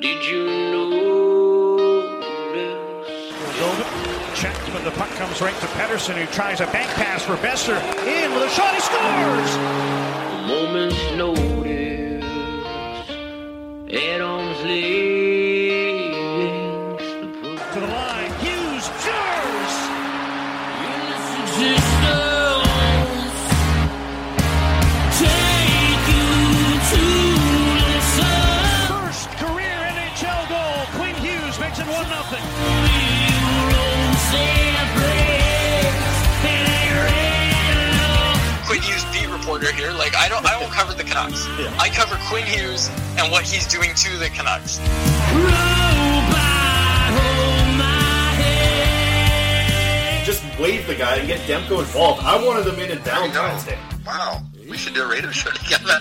Did you notice? Checked, but the puck comes right to Pettersson, who tries a bank pass for Boeser. In with a shot, he scores! A moment's notice. At arm's here. Like I don't, I won't cover the Canucks. I cover Quinn Hughes and what he's doing to the Canucks. Just wave the guy and get Demko involved. I wanted them in in Valentine's Day. Wow, we should do a radio show together.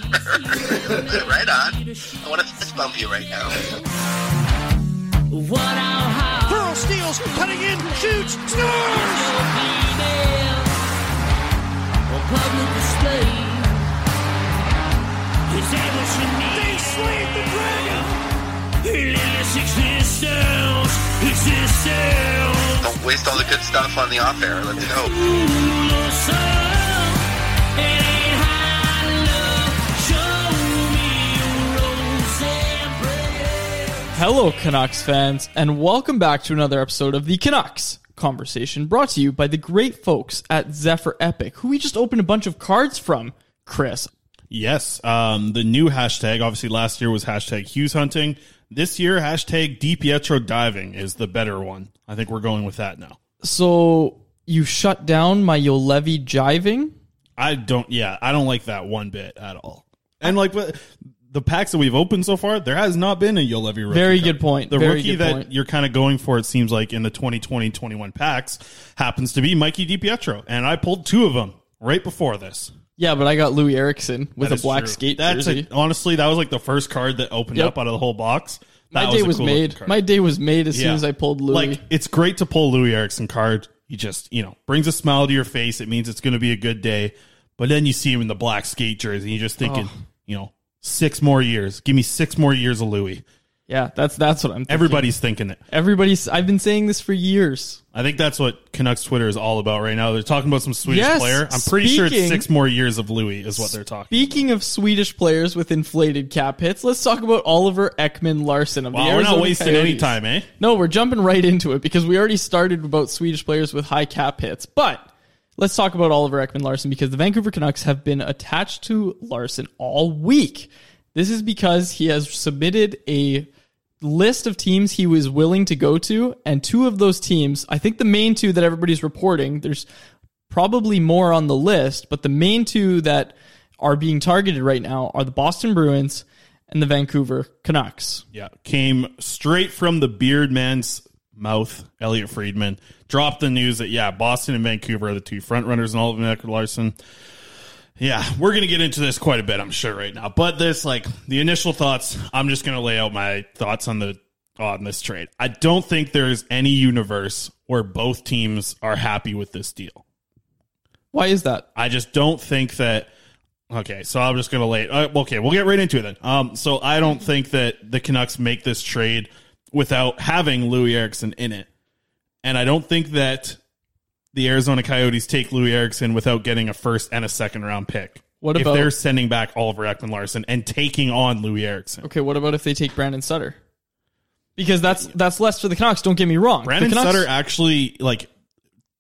right on. I want to fist bump you right now. Pearl steals, cutting in, shoots, scores! They slayed the dragon! Don't waste all the good stuff on the off air. Let's go. Hello, Canucks fans, and welcome back to another episode of the Canucks Conversation brought to you by the great folks at Zephyr Epic, who we just opened a bunch of cards from. Chris, Yes, um, the new hashtag, obviously last year was hashtag Hughes hunting. This year, hashtag DiPietro diving is the better one. I think we're going with that now. so you shut down my Juolevi jiving? I don't, yeah, I don't like that one bit at all. And like the packs that we've opened so far, there has not been a Juolevi rookie. Very good point. The Very rookie that point. you're kind of going for, it seems like in the 2020-21 packs, happens to be Mikey DiPietro. And I pulled two of them right before this. Yeah, but I got Loui Eriksson with That a is black true. skate That's jersey. A, honestly, that was like the first card that opened Yep. up out of the whole box. That my day a was cool looking made. card. My day was made as soon Yeah. as I pulled Loui. Like it's great to pull Loui Eriksson card. He just you know brings a smile to your face. It means it's going to be a good day. But then you see him in the black skate jersey, and you're just thinking, Oh. you know, six more years. Give me six more years of Loui. Yeah, that's that's what I'm. Thinking. Everybody's thinking it. everybody's. I've been saying this for years. I think that's what Canucks Twitter is all about right now. They're talking about some Swedish Yes, player. I'm pretty sure it's six more years of Loui is what they're talking. Speaking of Swedish players with inflated cap hits, let's talk about Oliver Ekman-Larsson of the Wow, we're not wasting Coyotes. any time, eh? No, we're jumping right into it because we already started about Swedish players with high cap hits. But let's talk about Oliver Ekman-Larsson because the Vancouver Canucks have been attached to Larsson all week. This is because he has submitted a list of teams he was willing to go to, and two of those teams, I think the main two that everybody's reporting, there's probably more on the list, but the main two that are being targeted right now are the Boston Bruins and the Vancouver Canucks. Yeah, came straight from the beard man's mouth. Elliotte Friedman dropped the news that yeah, Boston and Vancouver are the two front runners in Oliver Ekman-Larsson. Yeah, we're gonna get into this quite a bit, I'm sure, right now. But this, like, the initial thoughts. I'm just gonna lay out my thoughts on the on this trade. I don't think there's any universe where both teams are happy with this deal. Why is that? I just don't think that. Okay, so I'm just gonna lay. Uh, okay, we'll get right into it then. Um, so I don't think that the Canucks make this trade without having Loui Eriksson in it, and I don't think that the Arizona Coyotes take Loui Eriksson without getting a first and a second round pick. What if they're sending back Oliver Ekman-Larsson and taking on Loui Eriksson? Okay, what about if they take Brandon Sutter? because that's that's less for the Canucks. Don't get me wrong. Brandon Canucks, Sutter actually like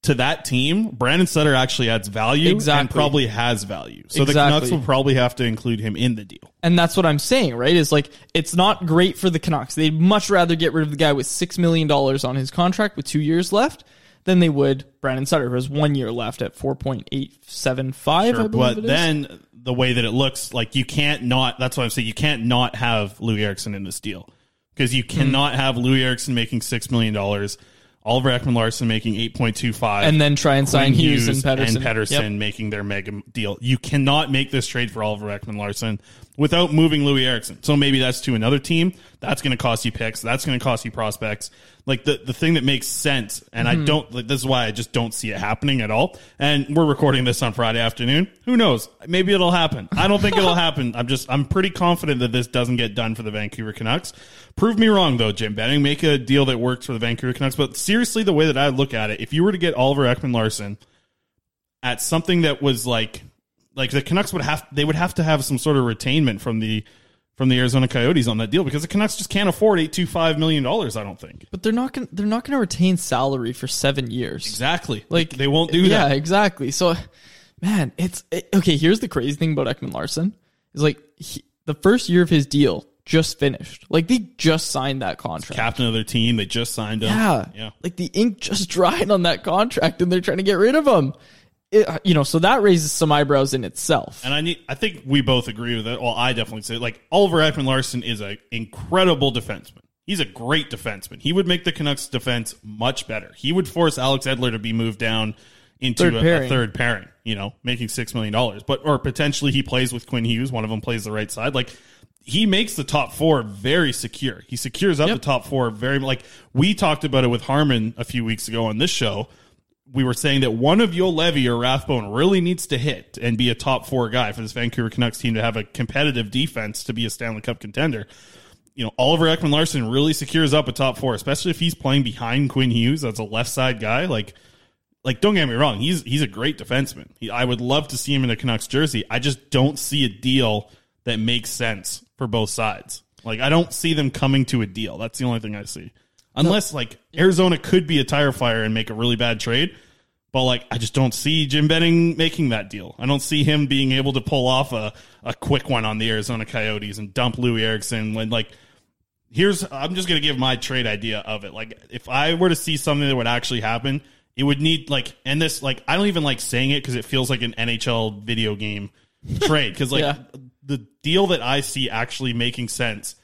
to that team. Brandon Sutter actually adds value and probably has value. So the Exactly. Canucks will probably have to include him in the deal. and that's what I'm saying, right? Is like it's not great for the Canucks. They'd much rather get rid of the guy with six million dollars on his contract with two years left than they would Brandon Sutter, who has one year left at four point eight seven five. I Sure, believe but then the way that it looks, like you can't not. That's what I'm saying. You can't not have Loui Eriksson in this deal because you Hmm. cannot have Loui Eriksson making six million dollars, Oliver Ekman-Larsson making eight point two five, and then try and sign Hughes, and Pettersson. and Pettersson Yep. making their mega deal. You cannot make this trade for Oliver Ekman-Larsson without moving Loui Eriksson. So maybe that's to another team. That's going to cost you picks. That's going to cost you prospects. Like the the thing that makes sense, and Mm-hmm. I don't. Like, this is why I just don't see it happening at all. And we're recording this on Friday afternoon. Who knows? Maybe it'll happen. I don't think it'll happen. I'm just I'm pretty confident that this doesn't get done for the Vancouver Canucks. Prove me wrong though, Jim Benning. Make a deal that works for the Vancouver Canucks. But seriously, the way that I look at it, if you were to get Oliver Ekman-Larsson at something that was like like the Canucks would have they would have to have some sort of retainment from the from the Arizona Coyotes on that deal because the Canucks just can't afford eight two five million dollars. I don't think But they're not going. to They're not going to retain salary for seven years. exactly. Like they won't do yeah, that. exactly. So, man, it's it, okay. Here's the crazy thing about Ekman-Larsson is like he, the first year of his deal just finished. Like they just signed that contract. Captain of their team, they just signed him. yeah, yeah. Like the ink just dried on that contract, and they're trying to get rid of him. It, you know, so that raises some eyebrows in itself. And I need, I think we both agree with that. Well, I definitely say like Oliver Ekman-Larsson is an incredible defenseman. He's a great defenseman. He would make the Canucks defense much better. He would force Alex Edler to be moved down into Third a, a third pairing, you know, making six million dollars. But or potentially he plays with Quinn Hughes. One of them plays the right side. Like he makes the top four very secure. He secures up Yep. the top four very like we talked about it with Harman a few weeks ago on this show we were saying that one of Juolevi or Rathbone really needs to hit and be a top four guy for this Vancouver Canucks team to have a competitive defense to be a Stanley Cup contender. You know, Oliver Ekman-Larsson really secures up a top four, especially if he's playing behind Quinn Hughes. That's a left side guy. Like, like don't get me wrong, he's he's a great defenseman. He, I would love to see him in a Canucks jersey. I just don't see a deal that makes sense for both sides. Like, I don't see them coming to a deal. That's the only thing I see. Unless like Arizona could be a tire fire and make a really bad trade. But like I just don't see Jim Benning making that deal. I don't see him being able to pull off a, a quick one on the Arizona Coyotes and dump Loui Eriksson when like here's I'm just gonna give my trade idea of it. Like if I were to see something that would actually happen, it would need like and this like I don't even like saying it because it feels like an NHL video game trade because like Yeah. the deal that I see actually making sense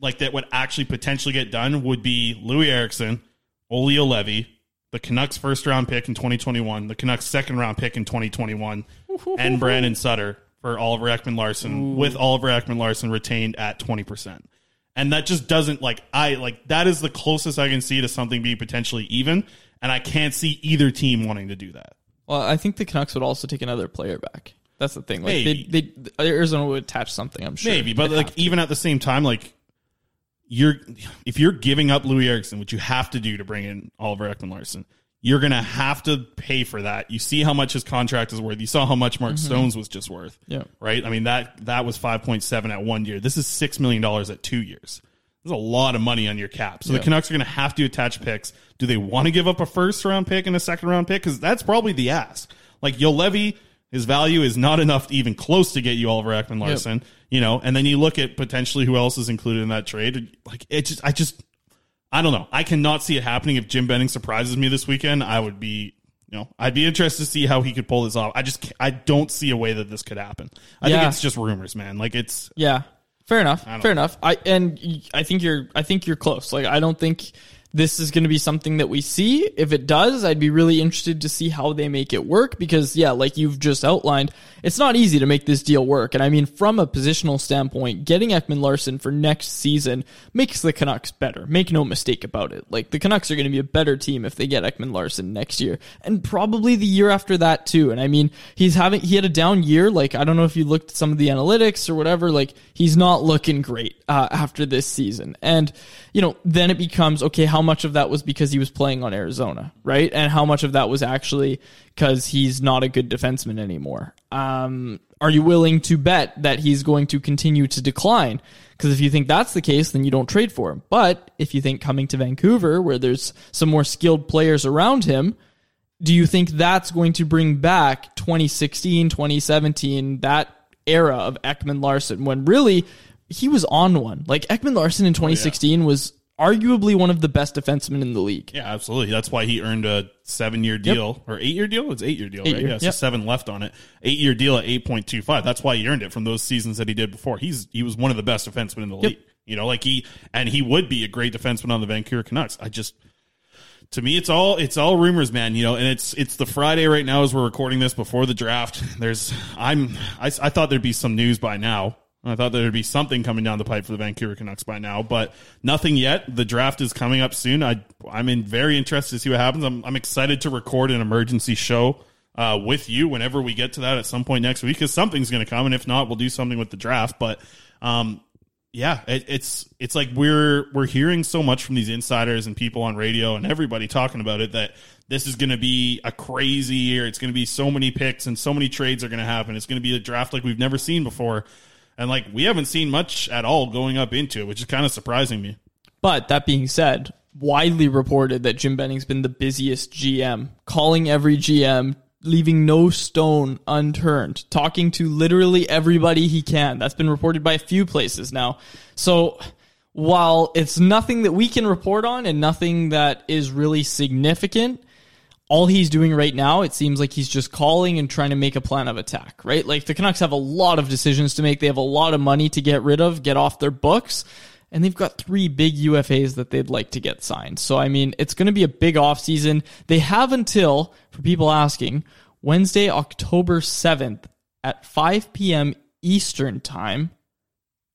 like that would actually potentially get done would be Loui Eriksson, Olli Juolevi, the Canucks first round pick in 2021, the Canucks second round pick in 2021, and Brandon Sutter for Oliver Ekman-Larsson with Oliver Ekman-Larsson retained at 20%. And that just doesn't like I like that is the closest I can see to something being potentially even, and I can't see either team wanting to do that. Well, I think the Canucks would also take another player back. That's the thing. Like Maybe. they, they, Arizona would attach something. I'm sure. Maybe, but They'd like even at the same time, like you're if you're giving up Loui Eriksson, which you have to do to bring in Oliver Ekman-Larsson, you're gonna have to pay for that. You see how much his contract is worth. You saw how much Mark Stones was just worth. Mm-hmm. Yeah. Right? I mean that that was five point seven at one year. This is six million dollars at two years. There's a lot of money on your cap. So Yeah. the Canucks are gonna have to attach picks. Do they want to give up a first round pick and a second round pick? Because that's probably the ask. Like Juolevi, his value is not enough to even close to get you Oliver Ekman-Larsson you know, and then you look at potentially who else is included in that trade. Like it just, I just, I don't know. I cannot see it happening. If Jim Benning surprises me this weekend, I would be, you know, I'd be interested to see how he could pull this off. I just, I don't see a way that this could happen. I think it's just rumors, man. Like it's, Yeah, fair enough. Fair know. enough. I and I think you're. I think you're close. Like I don't think this is going to be something that we see. If it does, I'd be really interested to see how they make it work because yeah, like you've just outlined, it's not easy to make this deal work. And I mean, from a positional standpoint, getting Ekman-Larsson for next season makes the Canucks better. Make no mistake about it. Like the Canucks are going to be a better team if they get Ekman-Larsson next year, and probably the year after that too. And I mean, he's having he had a down year. Like I don't know if you looked at some of the analytics or whatever. Like he's not looking great uh, after this season, and you know then it becomes okay. How much of that was because he was playing on Arizona, right? And how much of that was actually because he's not a good defenseman anymore. Um, are you willing to bet that he's going to continue to decline? Because if you think that's the case, then you don't trade for him. But if you think coming to Vancouver, where there's some more skilled players around him, do you think that's going to bring back 2016, 2017, that era of Ekman-Larsson when really he was on one? Like Ekman-Larsson in 2016 was arguably one of the best defensemen in the league. Yeah, absolutely. That's why he earned a seven year deal or eight year deal. It's eight year deal, Eight right? year, Yeah, so yep. seven left on it. Eight year deal at eight point two five. That's why he earned it from those seasons that he did before. He's he was one of the best defensemen in the league. You know, like he and he would be a great defenseman on the Vancouver Canucks. I just to me it's all it's all rumors man you know and it's it's the friday right now as we're recording this before the draft there's i'm i, I thought there'd be some news by now i thought there'd be something coming down the pipe for the vancouver canucks by now but nothing yet. The draft is coming up soon. I i'm in very interested to see what happens. I'm, I'm excited to record an emergency show uh, with you whenever we get to that at some point next week because something's going to come and if not we'll do something with the draft. But um yeah, it, it's it's like we're we're hearing so much from these insiders and people on radio and everybody talking about it that this is going to be a crazy year. It's going to be so many picks and so many trades are going to happen. It's going to be a draft like we've never seen before, and like we haven't seen much at all going up into it, which is kind of surprising me. But that being said, widely reported that Jim Benning's been the busiest GM, calling every GM, leaving no stone unturned, talking to literally everybody he can. That's been reported by a few places now. So while it's nothing that we can report on and nothing that is really significant, all he's doing right now, it seems like he's just calling and trying to make a plan of attack, right? Like the Canucks have a lot of decisions to make. They have a lot of money to get rid of, get off their books, and they've got three big UFAs that they'd like to get signed. So, I mean, it's going to be a big offseason. They have until, for people asking, Wednesday, October 7th at 5 p.m. Eastern Time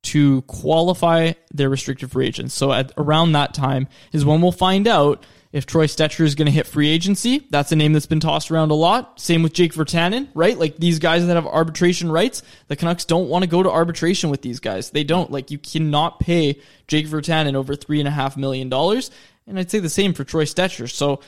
to qualify their restrictive free agents. So at around that time is when we'll find out if Troy Stecher is going to hit free agency. That's a name that's been tossed around a lot. Same with Jake Virtanen, right? Like these guys that have arbitration rights, the Canucks don't want to go to arbitration with these guys. They don't. Like you cannot pay Jake Virtanen over three and a half million dollars. And I'd say the same for Troy Stecher. So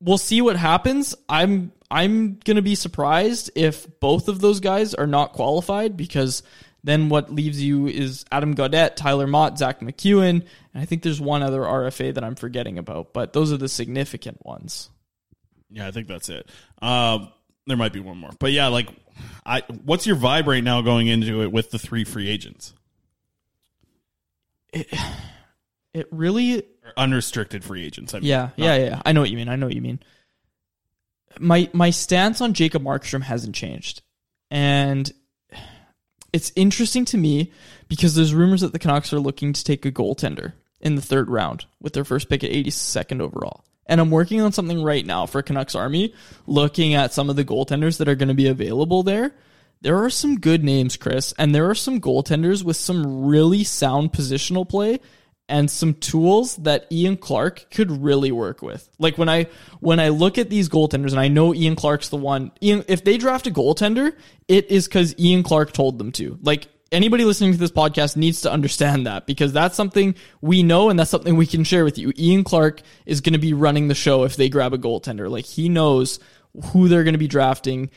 we'll see what happens. I'm I'm gonna be surprised if both of those guys are not qualified because then what leaves you is Adam Gaudette, Tyler Motte, Zack MacEwen, and I think there's one other RFA that I'm forgetting about, but those are the significant ones. Yeah, I think that's it. Um, there might be one more, but yeah, like, I what's your vibe right now going into it with the three free agents It it really or unrestricted free agents? I mean, Yeah, yeah, yeah. I know what you mean. I know what you mean. My my stance on Jacob Markstrom hasn't changed, and it's interesting to me because there's rumors that the Canucks are looking to take a goaltender in the third round with their first pick at 82nd overall. And I'm working on something right now for Canucks Army, looking at some of the goaltenders that are going to be available there. There are some good names, Chris, and there are some goaltenders with some really sound positional play and some tools that Ian Clark could really work with. Like when I when I look at these goaltenders and I know Ian Clark's the one. Ian if they draft a goaltender, it is cuz Ian Clark told them to. Like anybody listening to this podcast needs to understand that because that's something we know and that's something we can share with you. Ian Clark is going to be running the show if they grab a goaltender. Like he knows who they're going to be drafting.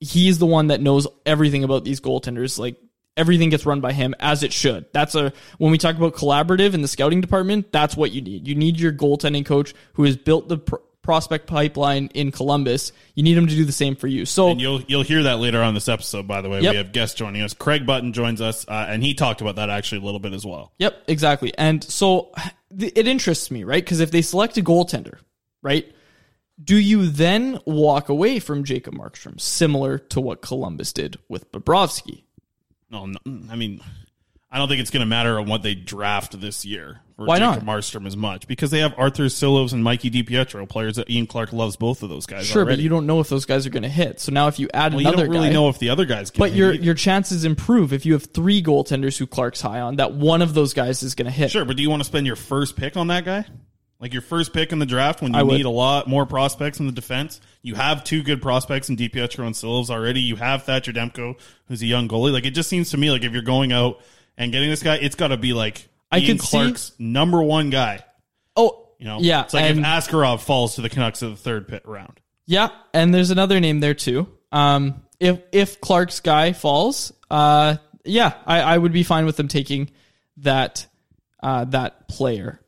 He's the one that knows everything about these goaltenders. Like everything gets run by him as it should. That's a when we talk about collaborative in the scouting department, that's what you need. You need your goaltending coach who has built the pr- prospect pipeline in Columbus. You need him to do the same for you. So And you'll you'll hear that later on this episode. By the way, Yep. we have guests joining us. Craig Button joins us, uh, and he talked about that actually a little bit as well. Yep, exactly. And so th- it interests me, right? Because if they select a goaltender, right, do you then walk away from Jacob Markstrom, similar to what Columbus did with Bobrovsky? No, no I mean, I don't think it's going to matter on what they draft this year for Why Jacob not? Markstrom as much because they have Arthur Silovs and Mikey DiPietro, players that Ian Clark loves both of those guys. Sure, already. but you don't know if those guys are going to hit. So now if you add Well, you don't really guy, know if the other guys. Can but hit your either. your chances improve if you have three goaltenders who Clark's high on. That one of those guys is going to hit. Sure, but do you want to spend your first pick on that guy? Like your first pick in the draft when I you would. need a lot more prospects in the defense? You have two good prospects in DiPietro and Silovs already. You have Thatcher Demko, who's a young goalie. Like it just seems to me like if you're going out and getting this guy, it's got to be like I Ian see- Clark's number one guy. Oh, You know, Yeah, It's like if Askarov falls to the Canucks of the third pit round. Yeah, and there's another name there too. Um, if if Clark's guy falls, uh, yeah, I, I would be fine with them taking that uh, that player.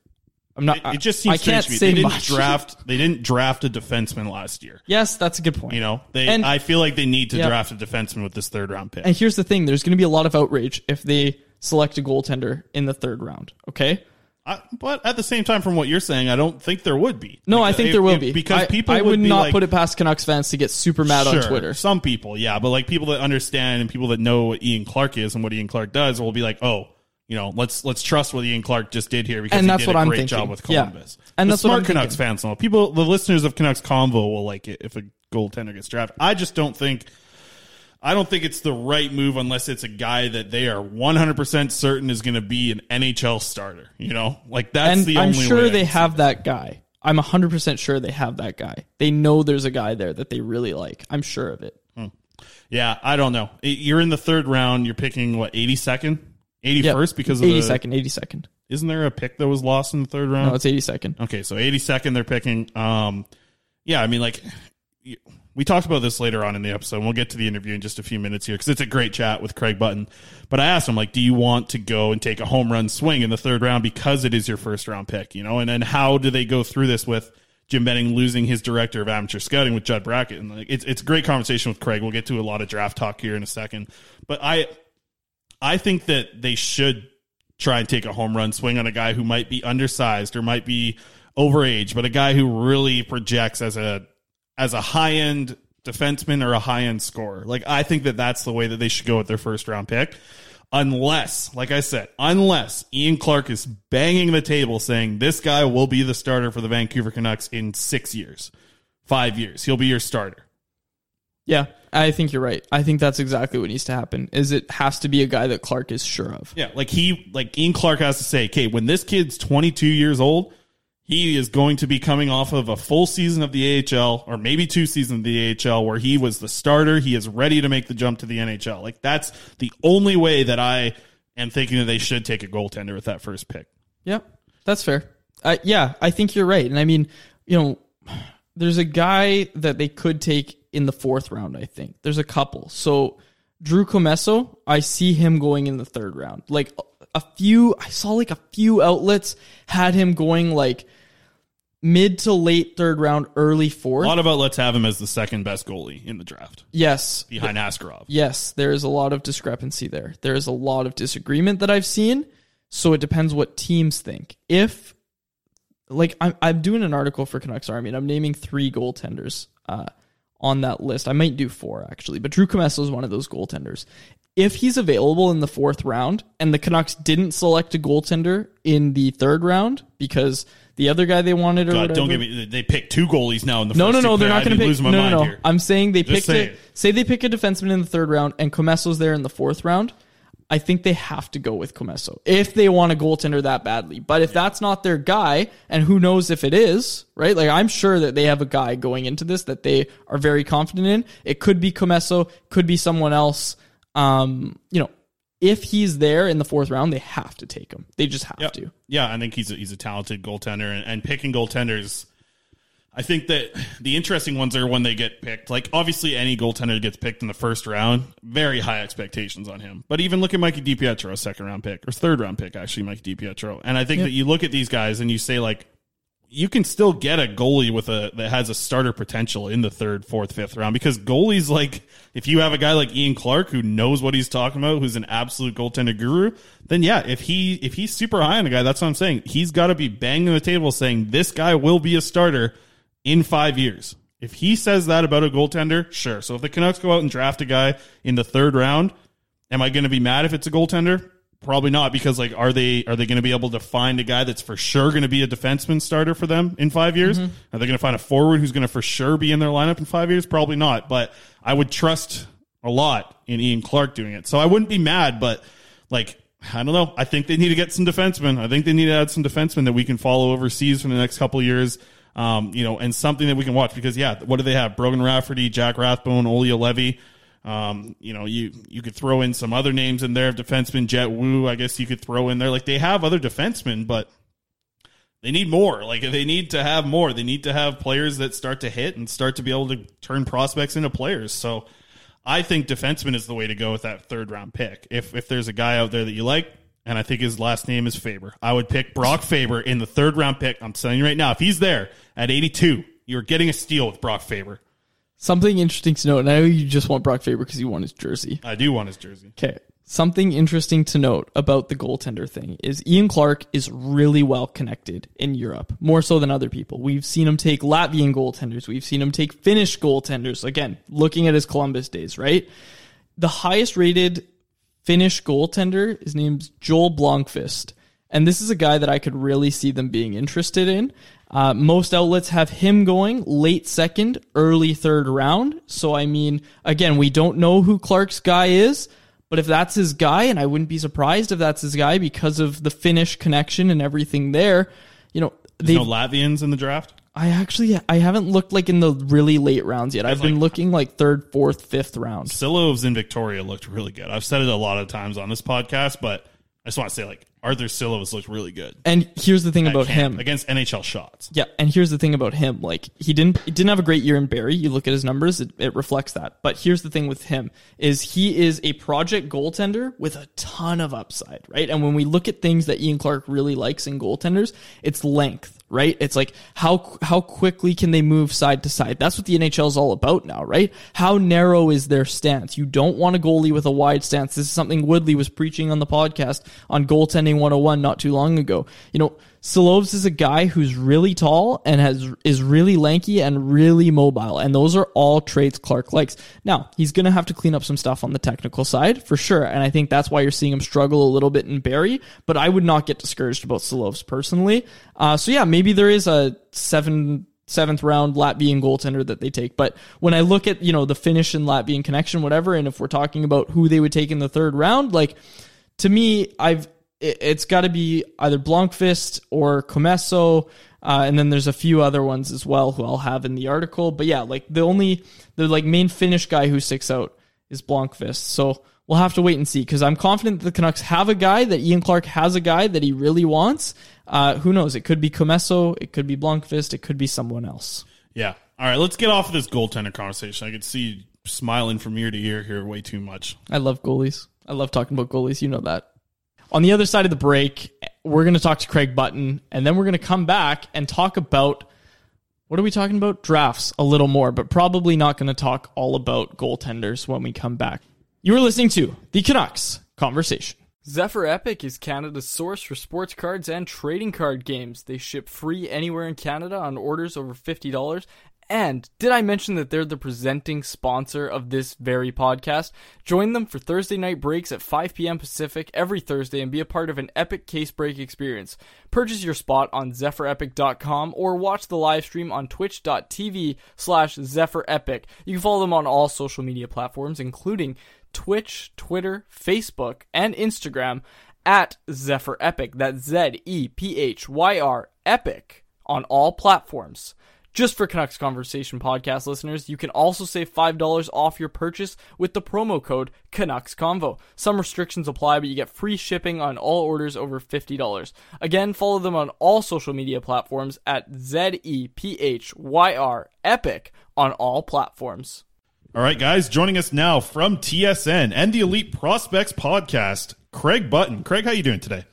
I'm not. It, it just seems strange can't to me. say They didn't much. draft. They didn't draft a defenseman last year. Yes, that's a good point. You know, they. And- I feel like they need to Yeah. draft a defenseman with this third round pick. And here's the thing: there's going to be a lot of outrage if they select a goaltender in the third round. Okay. I, but at the same time, from what you're saying, I don't think there would be. No, I think there will be because I- people I, would be not like, put it past Canucks fans to get super mad on Twitter. Some people, yeah, but like people that understand and people that know what Ian Clark is and what Ian Clark does will be like, oh, you know, let's let's trust what Ian Clark just did here because And he that's did what a I'm great thinking. job with Yeah. Columbus. And the that's smart Canucks thinking. fans know. People, the listeners of Canucks Convo will like it if a goaltender gets drafted. I just don't think. I don't think it's the right move unless it's a guy that they are 100% certain is going to be an NHL starter. You know, like that's and the I'm sure they have that guy. I'm 100% sure they have that guy. They know there's a guy there that they really like. I'm sure of it. Hmm. Yeah, I don't know. You're in the third round. You're picking what 82nd, 81st because of 82nd, the. 82nd. Isn't there a pick that was lost in the third round? No, it's 82nd. okay, so 82nd they're picking. Um, yeah, I mean like we talked about this later on in the episode. and We'll get to the interview in just a few minutes here because it's a great chat with Craig Button. But I asked him like, do you want to go and take a home run swing in the third round because it is your first round pick? You know, and then how do they go through this with? Jim Benning losing his director of amateur scouting with Judd Brackett, and like it's it's a great conversation with Craig. We'll get to a lot of draft talk here in a second, but I I think that they should try and take a home run swing on a guy who might be undersized or might be overage, but a guy who really projects as a as a high end defenseman or a high end scorer. Like I think that that's the way that they should go with their first round pick. Unless, like I said, unless Ian Clark is banging the table saying this guy will be the starter for the Vancouver Canucks in six years, five years, he'll be your starter. Yeah, I think you're right. I think that's exactly what needs to happen. Is it has to be a guy that Clark is sure of. Yeah, like he, like Ian Clark has to say, okay, when this kid's 22 years old, he is going to be coming off of a full season of the AHL or maybe two seasons of the AHL where he was the starter. He is ready to make the jump to the NHL. Like that's the only way that I am thinking that they should take a goaltender with that first pick. Yeah, that's fair. Uh, yeah, I think you're right. And I mean, you know, there's a guy that they could take in the fourth round, I think. There's a couple. So Drew Commesso, I see him going in the third round. Like a few, I saw like a few outlets had him going like mid to late third round, early fourth. A lot of outlets have him as the second best goalie in the draft yes. behind Askarov. Yes, there is a lot of discrepancy there. There is a lot of disagreement that I've seen. So it depends what teams think. If, like, I'm, I'm doing an article for Canucks Army and I'm naming three goaltenders uh, on that list. I might do four, actually, but Drew Commesso is one of those goaltenders. If he's available in the fourth round and the Canucks didn't select a goaltender in the third round because the other guy they wanted or God, whatever, don't get me. They pick two goalies now in the no, first no, no. They're not going to pick. my No, no, mind no. here. I'm saying they Just picked saying. it. Say they pick a defenseman in the third round, and Commesso's there in the fourth round. I think they have to go with Commesso if they want a goaltender that badly. But if that's not their guy, and who knows if it is, right? Like I'm sure that they have a guy going into this that they are very confident in. It could be Commesso, could be someone else. Um, you know, if he's there in the fourth round, they have to take him. They just have Yep. to. Yeah, I think he's a, he's a talented goaltender, and, and picking goaltenders. I think that the interesting ones are when they get picked. Like obviously, any goaltender gets picked in the first round, very high expectations on him. But even look at Mikey DiPietro, second round pick or third round pick, actually, Mikey DiPietro. And I think that you look at these guys and you say like, you can still get a goalie with a that has a starter potential in the third, fourth, fifth round because goalies like if you have a guy like Ian Clark who knows what he's talking about, who's an absolute goaltender guru, then yeah, if he if he's super high on a guy, that's what I'm saying. He's got to be banging the table saying this guy will be a starter in five years. If he says that about a goaltender, sure. So if the Canucks go out and draft a guy in the third round, am I going to be mad if it's a goaltender? Probably not because like are they are they going to be able to find a guy that's for sure going to be a defenseman starter for them in 5 years? Mm-hmm. Are they going to find a forward who's going to for sure be in their lineup in 5 years? Probably not, but I would trust a lot in Ian Clark doing it. So I wouldn't be mad, but like I don't know. I think they need to get some defensemen. I think they need to add some defensemen that we can follow overseas for the next couple of years. Um, you know, and something that we can watch because yeah, what do they have? Brogan Rafferty, Jack Rathbone, Olli Juolevi. Um, you know, you you could throw in some other names in there of defensemen, Jett Woo, I guess you could throw in there. Like they have other defensemen, but They need more. Like they need to have more. They need to have players that start to hit and start to be able to turn prospects into players. So I think defenseman is the way to go with that third round pick. If if there's a guy out there that you like, and I think his last name is Faber, I would pick Brock Faber in the third round pick. I'm telling you right now, if he's there at 82, you're getting a steal with Brock Faber. Something interesting to note, and I know you just want Brock Faber because you want his jersey. I do want his jersey. Okay. Something interesting to note about the goaltender thing is Ian Clark is really well connected in Europe, more so than other people. We've seen him take Latvian goaltenders, we've seen him take Finnish goaltenders. Again, looking at his Columbus days, right? The highest rated Finnish goaltender, his name's Joel Blomqvist. And this is a guy that I could really see them being interested in. Uh, most outlets have him going late second, early third round. So, I mean, again, we don't know who Clark's guy is, but if that's his guy, and I wouldn't be surprised if that's his guy because of the Finnish connection and everything there, you know, they. No Latvians in the draft. I actually I haven't looked like in the really late rounds yet. I've been looking like third, fourth, fifth round. Silovs in Victoria looked really good. I've said it a lot of times on this podcast, but I just want to say like Arthur Silovs looked really good. And here's the thing about camp him. against NHL shots. Yeah, and here's the thing about him. Like he didn't he didn't have a great year in Barrie. You look at his numbers, it, it reflects that. But here's the thing with him is he is a project goaltender with a ton of upside, right? And when we look at things that Ian Clark really likes in goaltenders, it's length, right? It's like how how quickly can they move side to side? That's what the NHL is all about now, right? How narrow is their stance? You don't want a goalie with a wide stance. This is something Woodley was preaching on the podcast on goaltending 101 not too long ago. You know, Silovs is a guy who's really tall and has is really lanky and really mobile, and those are all traits Clark likes. Now he's going to have to clean up some stuff on the technical side for sure, and I think that's why you're seeing him struggle a little bit in Barrie. But I would not get discouraged about Silovs personally. Uh, so yeah, maybe there is a seven seventh round Latvian goaltender that they take. But when I look at you know the Finnish and Latvian connection, whatever, and if we're talking about who they would take in the third round, like to me, I've it, it's got to be either Blomqvist or Commesso. Uh, and then there's a few other ones as well who I'll have in the article. But yeah, like the only the like main Finnish guy who sticks out is Blomqvist. So we'll have to wait and see because I'm confident that the Canucks have a guy that Ian Clark has a guy that he really wants. Uh, who knows? It could be Commesso, it could be Blomqvist, it could be someone else. Yeah. All right, let's get off of this goaltender conversation. I could see you smiling from ear to ear here way too much. I love goalies. I love talking about goalies. You know that. On the other side of the break, we're going to talk to Craig Button, and then we're going to come back and talk about what are we talking about? Drafts a little more, but probably not going to talk all about goaltenders when we come back. You are listening to the Canucks Conversation. Zephyr Epic is Canada's source for sports cards and trading card games. They ship free anywhere in Canada on orders over $50. And did I mention that they're the presenting sponsor of this very podcast? Join them for Thursday night breaks at 5 p.m. Pacific every Thursday and be a part of an epic case break experience. Purchase your spot on zephyrepic.com or watch the live stream on twitch.tv slash zephyrepic. You can follow them on all social media platforms, including Twitch, Twitter, Facebook, and Instagram at Zephyr Epic. That's Z E P H Y R Epic on all platforms. Just for Canucks Conversation podcast listeners, you can also save $5 off your purchase with the promo code Canucks Convo. Some restrictions apply, but you get free shipping on all orders over $50. Again, follow them on all social media platforms at Z E P H Y R Epic on all platforms. All right, guys, joining us now from TSN and the Elite Prospects podcast, Craig Button. Craig, how are you doing today?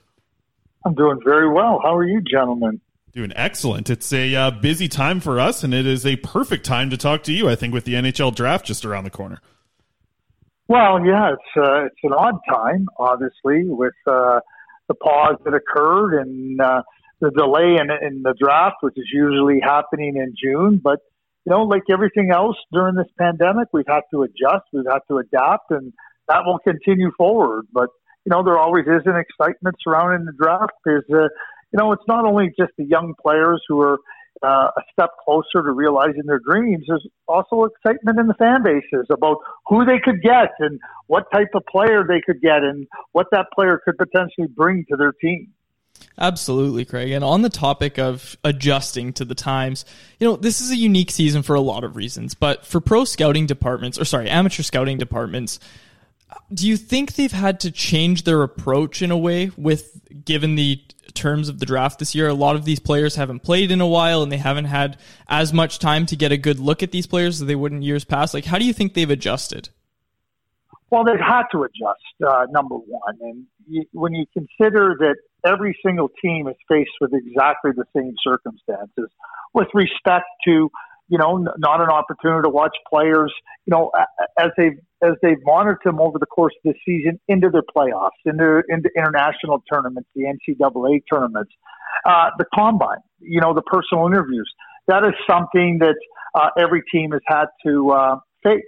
I'm doing very well. How are you, gentlemen? Doing excellent. It's a uh, busy time for us, and it is a perfect time to talk to you. I think with the NHL draft just around the corner. Well, yeah, it's uh, it's an odd time, obviously, with uh, the pause that occurred and uh, the delay in, in the draft, which is usually happening in June. But you know, like everything else during this pandemic, we've had to adjust, we've had to adapt, and that will continue forward. But you know, there always is an excitement surrounding the draft. There's uh, you know, it's not only just the young players who are uh, a step closer to realizing their dreams. There's also excitement in the fan bases about who they could get and what type of player they could get and what that player could potentially bring to their team. Absolutely, Craig. And on the topic of adjusting to the times, you know, this is a unique season for a lot of reasons, but for pro scouting departments, or sorry, amateur scouting departments, do you think they've had to change their approach in a way with given the terms of the draft this year? A lot of these players haven't played in a while and they haven't had as much time to get a good look at these players as they would in years past. Like, how do you think they've adjusted? Well, they've had to adjust, uh, number one. And you, when you consider that every single team is faced with exactly the same circumstances with respect to, you know, not an opportunity to watch players, you know, as they've, as they've monitored them over the course of the season into their playoffs, into, into international tournaments, the NCAA tournaments, uh, the combine, you know, the personal interviews. That is something that uh, every team has had to uh, face.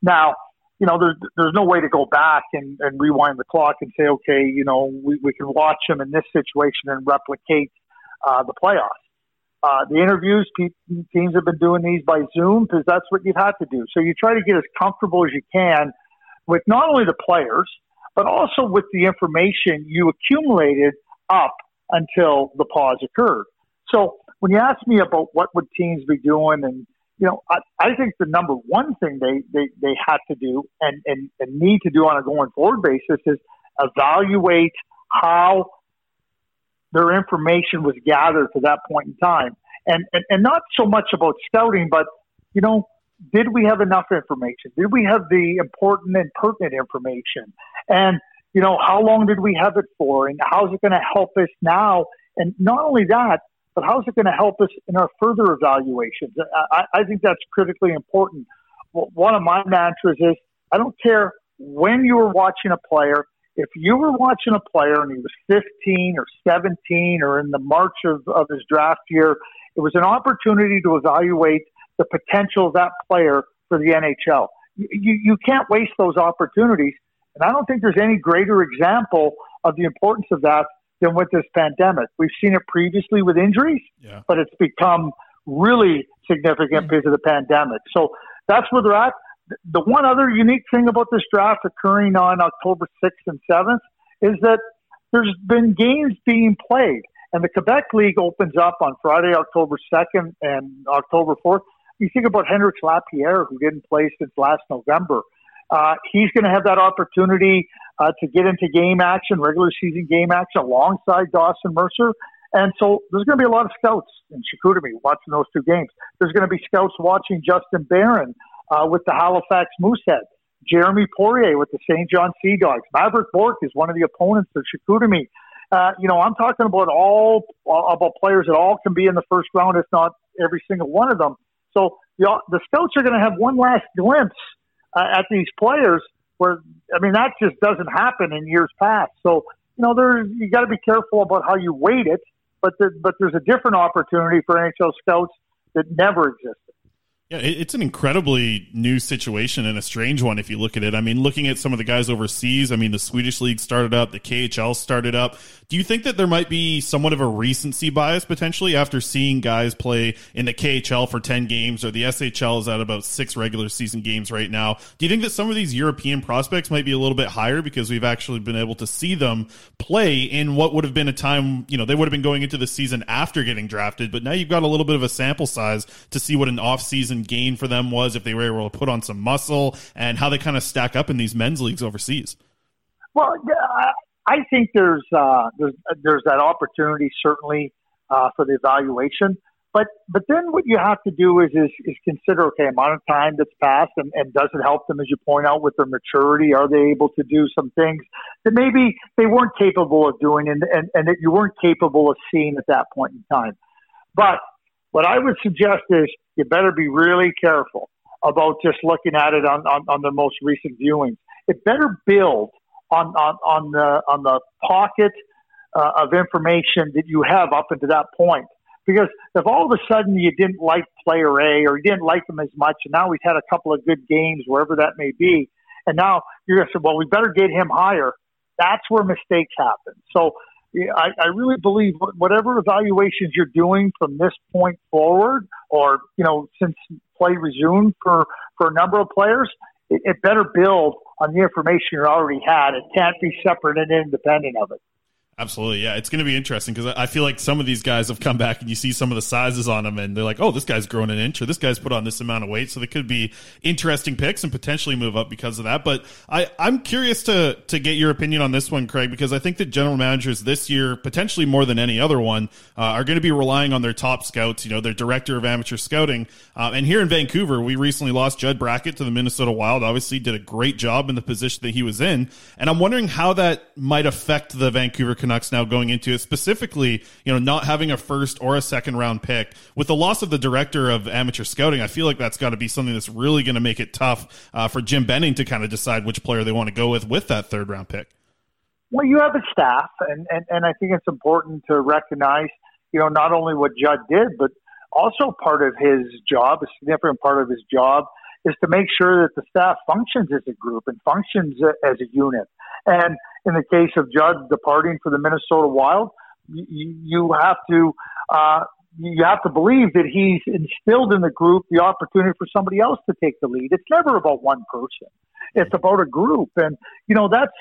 Now, you know, there's there's no way to go back and, and rewind the clock and say, okay, you know, we, we can watch them in this situation and replicate uh, the playoffs. Uh, the interviews, teams have been doing these by Zoom because that's what you've had to do. So you try to get as comfortable as you can with not only the players, but also with the information you accumulated up until the pause occurred. So when you ask me about what would teams be doing and you know, I, I think the number one thing they, they, they had to do and, and, and need to do on a going forward basis is evaluate how their information was gathered to that point in time. And, and, and not so much about scouting, but, you know, did we have enough information? Did we have the important and pertinent information? And, you know, how long did we have it for? And how's it going to help us now? And not only that, but how's it going to help us in our further evaluations? I, I think that's critically important. One of my mantras is I don't care when you were watching a player, if you were watching a player and he was 15 or 17 or in the March of, of his draft year, it was an opportunity to evaluate the potential of that player for the NHL. You, you, you can't waste those opportunities. And I don't think there's any greater example of the importance of that than with this pandemic. We've seen it previously with injuries, Yeah. but it's become really significant mm. because of the pandemic. So that's where they're at. The one other unique thing about this draft occurring on October 6th and 7th is that there's been games being played. And the Quebec League opens up on Friday, October 2nd and October 4th. You think about Hendrix Lapierre, who didn't play since last November. Uh, he's going to have that opportunity uh, to get into game action, regular season game action, alongside Dawson Mercer. And so there's going to be a lot of scouts in Chicoutimi watching those two games. There's going to be scouts watching Justin Barron uh, with the Halifax Moosehead, Jeremy Poirier with the St. John Sea Dogs. Maverik Bourque is one of the opponents of Chicoutimi. Uh, you know, I'm talking about all about players that all can be in the first round, if not every single one of them. So the, the scouts are going to have one last glimpse uh, at these players. Where I mean, that just doesn't happen in years past. So you know, there you got to be careful about how you weight it. But but there's a different opportunity for NHL scouts that never existed. Yeah, it's an incredibly new situation and a strange one if you look at it. I mean, looking at some of the guys overseas, I mean, the Swedish league started up, the KHL started up. Do you think that there might be somewhat of a recency bias potentially after seeing guys play in the KHL for 10 games or the SHL is at about six regular season games right now? Do you think that some of these European prospects might be a little bit higher because we've actually been able to see them play in what would have been a time, you know, they would have been going into the season after getting drafted, but now you've got a little bit of a sample size to see what an off-season gain for them was if they were able to put on some muscle and how they kind of stack up in these men's leagues overseas. Well, I- think there's uh, there's there's that opportunity certainly uh, for the evaluation. But but then what you have to do is is, is consider okay amount of time that's passed and, and does it help them as you point out with their maturity? Are they able to do some things that maybe they weren't capable of doing and, and, and that you weren't capable of seeing at that point in time? But what I would suggest is you better be really careful about just looking at it on, on, on the most recent viewings. It better build on, on, on the on the pocket uh, of information that you have up until that point. Because if all of a sudden you didn't like player A or you didn't like him as much, and now he's had a couple of good games wherever that may be, and now you're going to say, well, we better get him higher. That's where mistakes happen. So I, I really believe whatever evaluations you're doing from this point forward, or you know, since play resumed for for a number of players, it, it better build on the information you already had. It can't be separate and independent of it. Absolutely, yeah. It's going to be interesting because I feel like some of these guys have come back and you see some of the sizes on them, and they're like, "Oh, this guy's grown an inch, or this guy's put on this amount of weight." So they could be interesting picks and potentially move up because of that. But I, I'm curious to to get your opinion on this one, Craig, because I think that general managers this year, potentially more than any other one, uh, are going to be relying on their top scouts. You know, their director of amateur scouting. Uh, and here in Vancouver, we recently lost Judd Brackett to the Minnesota Wild. Obviously, did a great job in the position that he was in, and I'm wondering how that might affect the Vancouver Canucks now going into it. Specifically, you know, not having a first or a second round pick with the loss of the director of amateur scouting. I feel like that's got to be something that's really going to make it tough uh, for Jim Benning to kind of decide which player they want to go with with that third round pick. Well, you have a staff, and, and, and I think it's important to recognize, you know, not only what Judd did, but also part of his job, a significant part of his job, is to make sure that the staff functions as a group and functions as a unit. And in the case of Judd departing for the Minnesota Wild, you, you have to uh, you have to believe that he's instilled in the group the opportunity for somebody else to take the lead. It's never about one person; it's about a group, and you know that's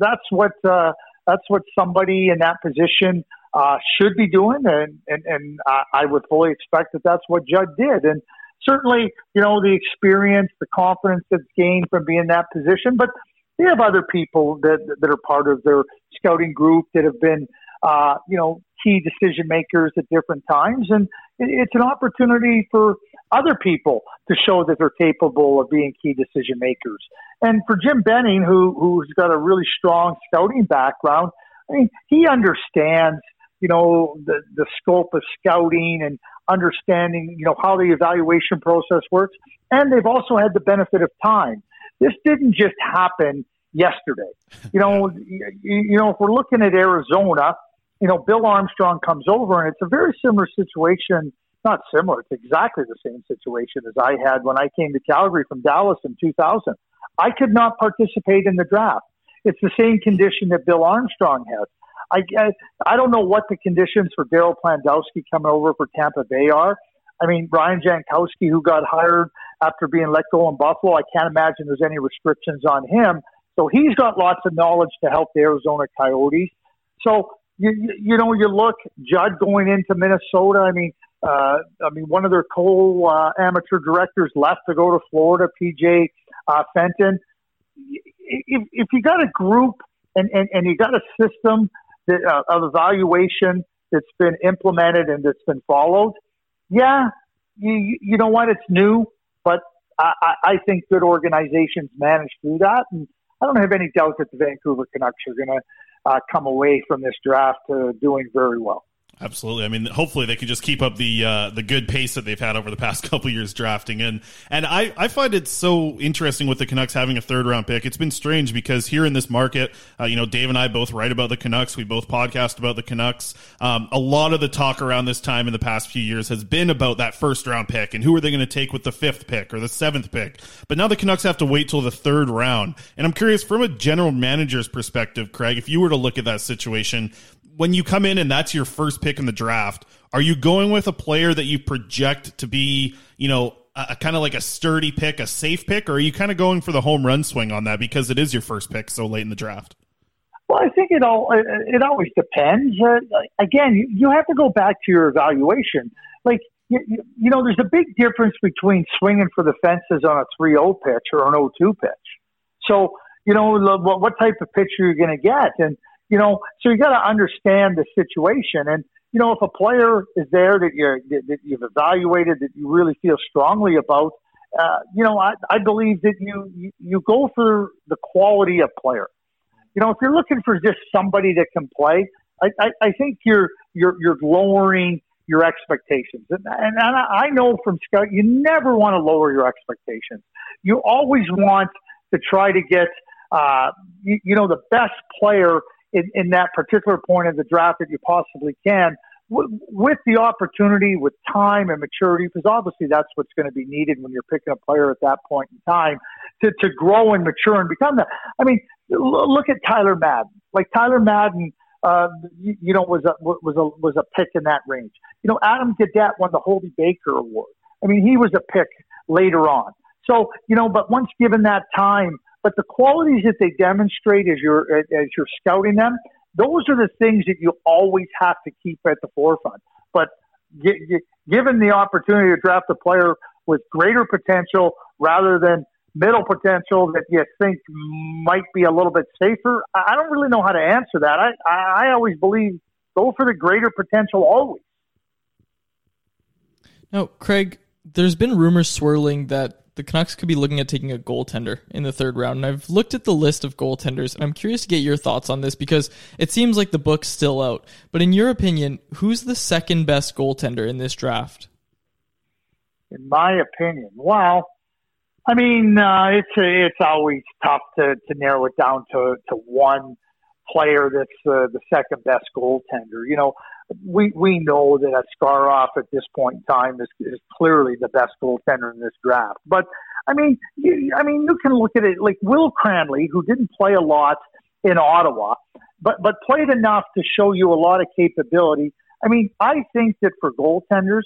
that's what uh, that's what somebody in that position uh, should be doing, and and and I would fully expect that that's what Judd did, and certainly you know the experience, the confidence that's gained from being in that position, but they have other people that that are part of their scouting group that have been, uh, you know, key decision makers at different times, and it's an opportunity for other people to show that they're capable of being key decision makers. And for Jim Benning, who who's got a really strong scouting background, I mean, he understands, you know, the the scope of scouting and understanding, you know, how the evaluation process works. And they've also had the benefit of time. This didn't just happen yesterday. You know, you, you know, if we're looking at Arizona, you know, Bill Armstrong comes over, and it's a very similar situation. Not similar; it's exactly the same situation as I had when I came to Calgary from Dallas in 2000. I could not participate in the draft. It's the same condition that Bill Armstrong has. I, I, don't know what the conditions for Daryl Plandowski coming over for Tampa Bay are. I mean, Ryan Jankowski, who got hired after being let go in Buffalo, I can't imagine there's any restrictions on him. So he's got lots of knowledge to help the Arizona Coyotes. So you you know you look Judd going into Minnesota. I mean, uh, I mean one of their co uh, amateur directors left to go to Florida. PJ uh, Fenton. If, if you got a group and, and, and you got a system that, uh, of evaluation that's been implemented and that's been followed, yeah, you you know what? It's new, but I, I think good organizations manage through that, and I don't have any doubt that the Vancouver Canucks are going to uh, come away from this draft uh, doing very well. Absolutely. I mean, hopefully they can just keep up the uh, the good pace that they've had over the past couple years drafting. And and I, I find it so interesting with the Canucks having a third round pick. It's been strange because here in this market, uh, you know, Dave and I both write about the Canucks. We both podcast about the Canucks. Um, a lot of the talk around this time in the past few years has been about that first round pick and who are they going to take with the fifth pick or the seventh pick. But now the Canucks have to wait till the third round. And I'm curious from a general manager's perspective, Craig, if you were to look at that situation, when you come in and that's your first pick in the draft, are you going with a player that you project to be, you know, a, a kind of like a sturdy pick, a safe pick, or are you kind of going for the home run swing on that because it is your first pick so late in the draft? Well, I think it all it always depends. Uh, again, you, have to go back to your evaluation. Like you, you know, there's a big difference between swinging for the fences on a 3-0 pitch or an 0-2 pitch. So you know, what, what type of pitch are you going to get? And you know, so you got to understand the situation. And you know, if a player is there that you that you've evaluated that you really feel strongly about, uh, you know, I, I believe that you, you go for the quality of player. You know, if you're looking for just somebody that can play, I, I, I think you're you're you're lowering your expectations. And, and I know from Scout, you never want to lower your expectations. You always want to try to get, uh, you, you know, the best player in, in that particular point of the draft that you possibly can with the opportunity, with time and maturity, because obviously that's what's going to be needed when you're picking a player at that point in time to, to grow and mature and become that. I mean, look at Tyler Madden. Like Tyler Madden, uh, you, you know, was a was a was a pick in that range. You know, Adam Gaudette won the Hobey Baker Award. I mean, he was a pick later on. So you know, but once given that time but the qualities that they demonstrate as you're as you're scouting them, those are the things that you always have to keep at the forefront. But gi- gi- given the opportunity to draft a player with greater potential rather than middle potential that you think might be a little bit safer, I I don't really know how to answer that. I, I I always believe go for the greater potential always. Now, Craig, there's been rumors swirling that the Canucks could be looking at taking a goaltender in the third round. And I've looked at the list of goaltenders, and I'm curious to get your thoughts on this because it seems like the book's still out. But in your opinion, who's the second best goaltender in this draft? in my opinion. Well, I mean, uh, it's it's always tough to, to narrow it down to, to one player that's uh, the second best goaltender. You know, we we know that Askarov at this point in time is, is clearly the best goaltender in this draft. But I mean, you, I mean, you can look at it like Will Cranley, who didn't play a lot in Ottawa, but but played enough to show you a lot of capability. I mean, I think that for goaltenders,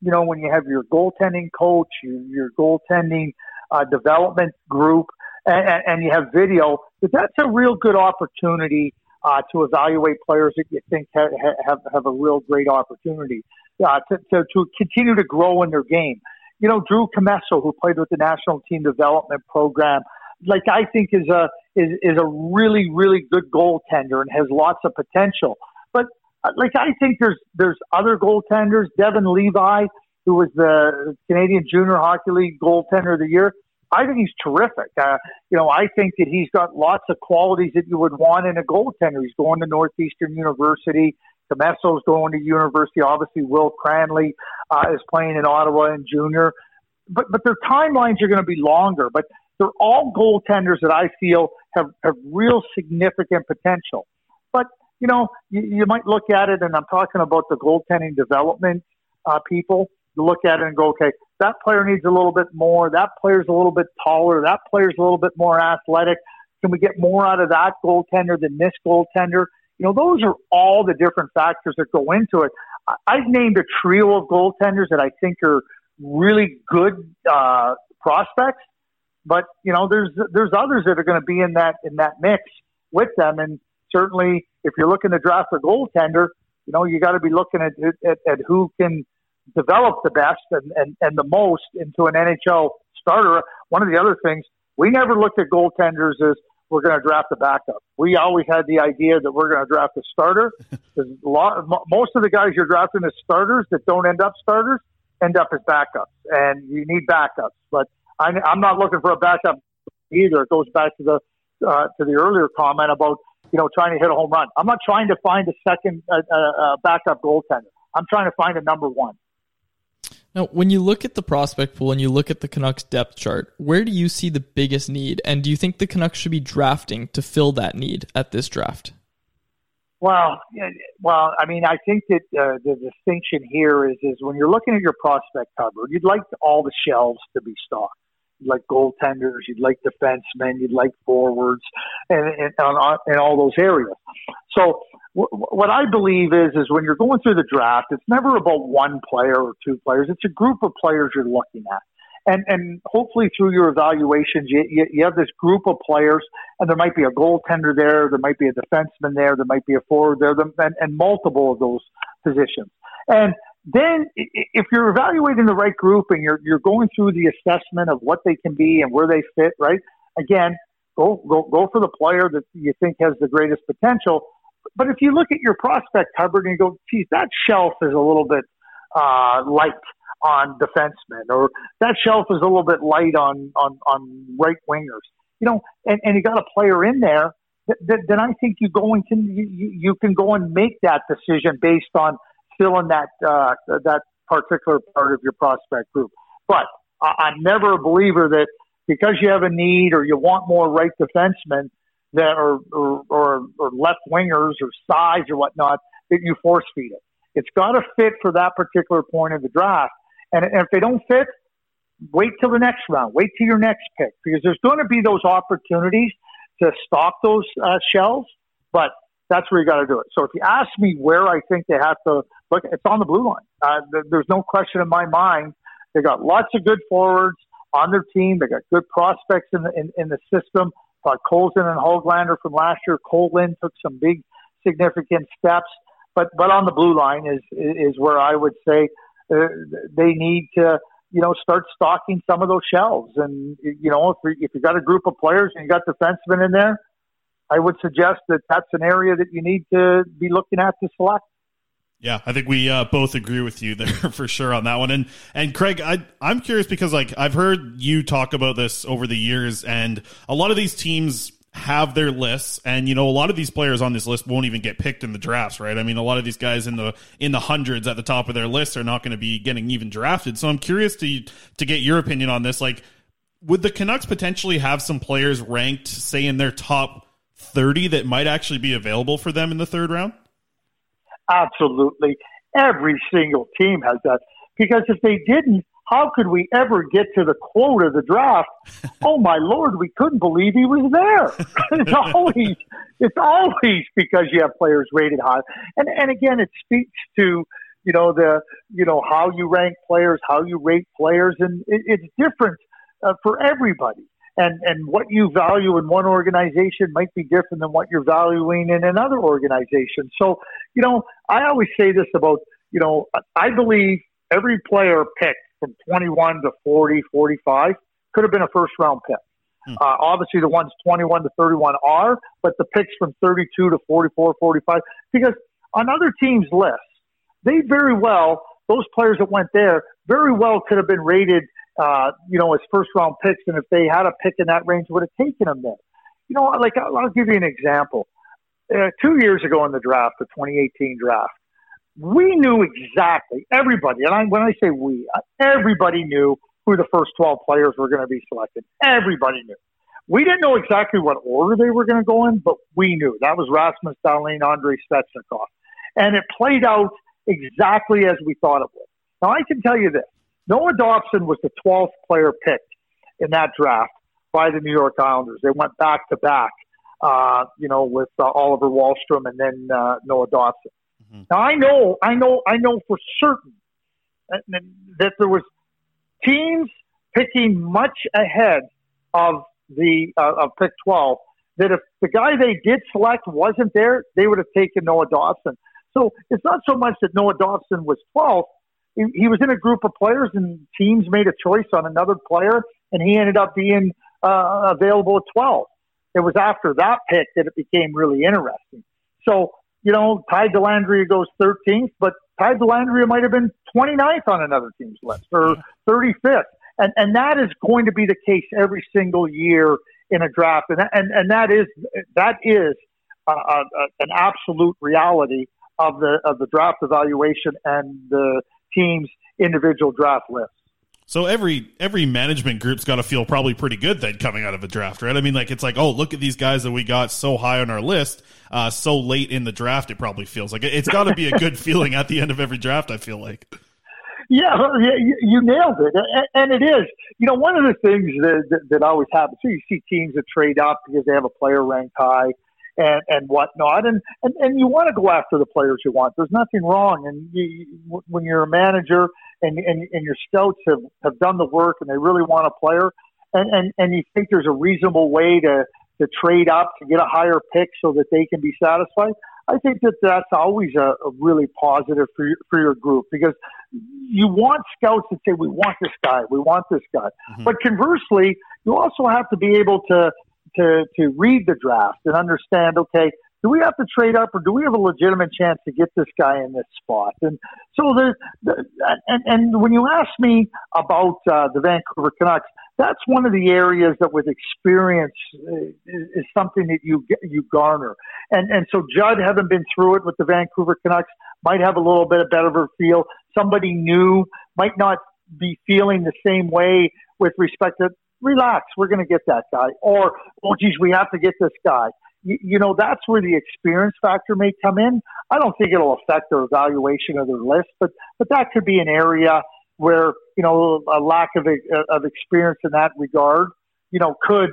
you know, when you have your goaltending coach, your, your goaltending uh, development group, and, and, and you have video, that that's a real good opportunity uh, to evaluate players that you think have have, have a real great opportunity uh, to, to to continue to grow in their game. You know, Drew Commesso, who played with the national team development program, like I think is a is is a really really good goaltender and has lots of potential. But uh, like I think there's there's other goaltenders. Devin Levi, who was the Canadian Junior Hockey League goaltender of the year. I think he's terrific. Uh, you know, I think that he's got lots of qualities that you would want in a goaltender. He's going to Northeastern University. Commesso's going to university. Obviously, Will Cranley uh, is playing in Ottawa in junior. But but their timelines are going to be longer. But they're all goaltenders that I feel have, have real significant potential. But you know, you, you might look at it, and I'm talking about the goaltending development uh, people. You look at it and go, okay, that player needs a little bit more. That player's a little bit taller. That player's a little bit more athletic. Can we get more out of that goaltender than this goaltender? You know, those are all the different factors that go into it. I've named a trio of goaltenders that I think are really good uh, prospects, but you know, there's there's others that are going to be in that in that mix with them, and certainly if you're looking to draft a goaltender, you know, you got to be looking at, at at who can develop the best and, and, and the most into an NHL starter. One of the other things, we never looked at goaltenders as we're going to draft a backup. We always had the idea that we're going to draft a starter. Because a lot, most of the guys you're drafting as starters that don't end up starters end up as backups, and you need backups. But I, I'm not looking for a backup either. It goes back to the uh, to the earlier comment about you know trying to hit a home run. I'm not trying to find a second uh, uh, backup goaltender. I'm trying to find a number one. Now, when you look at the prospect pool and you look at the Canucks depth chart, where do you see the biggest need? And do you think the Canucks should be drafting to fill that need at this draft? Well, well, I mean, I think that uh, the distinction here is is when you're looking at your prospect cupboard, you'd like all the shelves to be stocked. You'd like goaltenders, you'd like defensemen, you'd like forwards, and and, and, and all those areas. So, what I believe is is when you're going through the draft, it's never about one player or two players. It's a group of players you're looking at. And and hopefully through your evaluations you, you, you have this group of players and there might be a goaltender there there might be a defenseman there there might be a forward there and, and multiple of those positions. And then if you're evaluating the right group and you're you're going through the assessment of what they can be and where they fit right? Again go go go for the player that you think has the greatest potential but if you look at your prospect cupboard and you go geez that shelf is a little bit uh, light on defensemen, or that shelf is a little bit light on on on right wingers. You know, and, and you got a player in there. Th- th- then I think you go and can you, you you can go and make that decision based on filling that uh, that particular part of your prospect group. But I, I'm never a believer that because you have a need or you want more right defensemen that are or, or, or left wingers or size or whatnot that you force feed it. It's got to fit for that particular point of the draft. And, and if they don't fit, wait till the next round. Wait till your next pick because there's going to be those opportunities to stock those uh, shells. But that's where you got to do it. So if you ask me where I think they have to look, it's on the blue line. Uh, th- there's no question in my mind. They got lots of good forwards on their team. They got good prospects in the in, in the system. Thought Colson and Hoglander from last year. Colin took some big significant steps. But but on the blue line is is where I would say uh, they need to you know start stocking some of those shelves. And you know if you- if you got a group of players and you got defensemen in there, I would suggest that that's an area that you need to be looking at to select. Yeah, I think we uh, both agree with you there for sure on that one. And and Craig, I I'm curious because like I've heard you talk about this over the years, and a lot of these teams have their lists, and you know a lot of these players on this list won't even get picked in the drafts, right? I mean, a lot of these guys in the in the hundreds at the top of their list are not going to be getting even drafted. So I'm curious to to get your opinion on this. Like, would the Canucks potentially have some players ranked, say, in their top thirty that might actually be available for them in the third round? Absolutely. Every single team has that. Because if they didn't, how could we ever get to the quote of the draft? Oh my lord, we couldn't believe he was there. it's always it's always because you have players rated high. And and again it speaks to you know the you know how you rank players, how you rate players and it, it's different uh, for everybody. And and what you value in one organization might be different than what you're valuing in another organization. So, you know, I always say this about, you know, I believe every player picked from 21 to 40, 45 could have been a first round pick. Uh, obviously, the ones 21 to 31 are, but the picks from 32 to 44, 45, because on other teams' lists, they very well, those players that went there, very well could have been rated, uh, you know, as first round picks. And if they had a pick in that range, would have taken them there. You know, like I'll, I'll give you an example. Uh, two years ago in the draft, the 2018 draft, we knew exactly everybody, and I, when I say we, uh, everybody knew who the first 12 players were going to be selected. Everybody knew. We didn't know exactly what order they were going to go in, but we knew that was Rasmus Dahlin, Andrei Svechnikov, and it played out exactly as we thought it would. Now I can tell you this: Noah Dobson was the 12th player picked in that draft by the New York Islanders. They went back to back, uh, you know, with uh, Oliver Wahlstrom and then uh, Noah Dobson. Now I know, I know, I know for certain that, that there was teams picking much ahead of the uh, of pick 12 that if the guy they did select wasn't there, they would have taken Noah Dobson. So it's not so much that Noah Dobson was 12. He, was in a group of players and teams made a choice on another player and he ended up being uh, available at 12. It was after that pick that it became really interesting. So, you know, Ty Dellandrea goes 13th, but Ty Dellandrea might have been 29th on another team's list or 35th. And, and that is going to be the case every single year in a draft. And, and, and that is, that is uh, uh, an absolute reality of the, of the draft evaluation and the team's individual draft lists. So every every management group's got to feel probably pretty good then coming out of a draft, right? I mean, like it's like, oh, look at these guys that we got so high on our list, uh, so late in the draft. It probably feels like it's got to be a good feeling at the end of every draft. I feel like. Yeah, you, nailed it, and, and it is. You know, one of the things that, that, that always happens. So you see teams that trade up because they have a player ranked high, and and whatnot, and and, and you want to go after the players you want. There's nothing wrong, and you, when you're a manager and, and and your scouts have have done the work and they really want a player, and and and you think there's a reasonable way to to trade up to get a higher pick so that they can be satisfied. I think that that's always a, a really positive for your, for your group because you want scouts to say, we want this guy, we want this guy. Mm-hmm. But conversely, you also have to be able to, to, to read the draft and understand, okay, do we have to trade up or do we have a legitimate chance to get this guy in this spot? And so the, the and, and when you ask me about uh, the Vancouver Canucks, that's one of the areas that with experience uh, is, is something that you get, you garner. And and so Judd, having been through it with the Vancouver Canucks, might have a little bit of better of a feel. Somebody new might not be feeling the same way with respect to relax, we're going to get that guy, or oh geez, we have to get this guy. You, you know, that's where the experience factor may come in. I don't think it'll affect their evaluation of their list, but but that could be an area where you know a lack of of experience in that regard, you know, could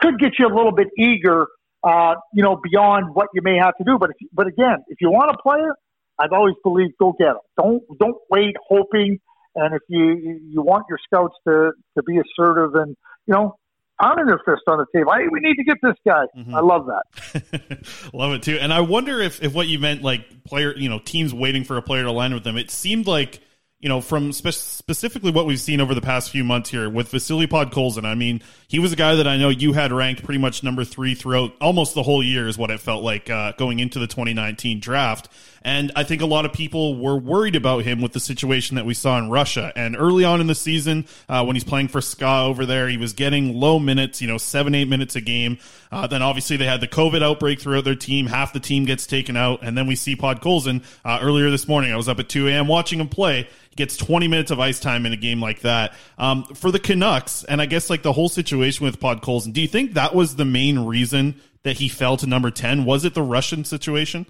could get you a little bit eager, uh, you know, beyond what you may have to do. But if, but again, if you want a player, I've always believed go get him. Don't don't wait hoping. And if you you want your scouts to to be assertive and you know pounding their fist on the table. Hey, we need to get this guy. Mm-hmm. I love that. Love it too. And I wonder if, if what you meant, like player, you know, teams waiting for a player to line with them. It seemed like, you know, from spe- specifically what we've seen over the past few months here with Vasily Podkolzin. I mean, he was a guy that I know you had ranked pretty much number three throughout almost the whole year, is what it felt like uh, going into the 2019 draft. And I think a lot of people were worried about him with the situation that we saw in Russia. And early on in the season, uh, when he's playing for SKA over there, he was getting low minutes, you know, seven, eight minutes a game. Uh, then obviously they had the COVID outbreak throughout their team. Half the team gets taken out. And then we see Podkolzin uh, earlier this morning. I was up at 2 a.m. watching him play. Gets 20 minutes of ice time in a game like that. Um, for the Canucks, and I guess like the whole situation with Podkolzin, do you think that was the main reason that he fell to number 10? Was it the Russian situation?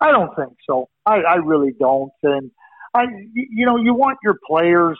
I don't think so. I, I really don't. And I, you know, you want your players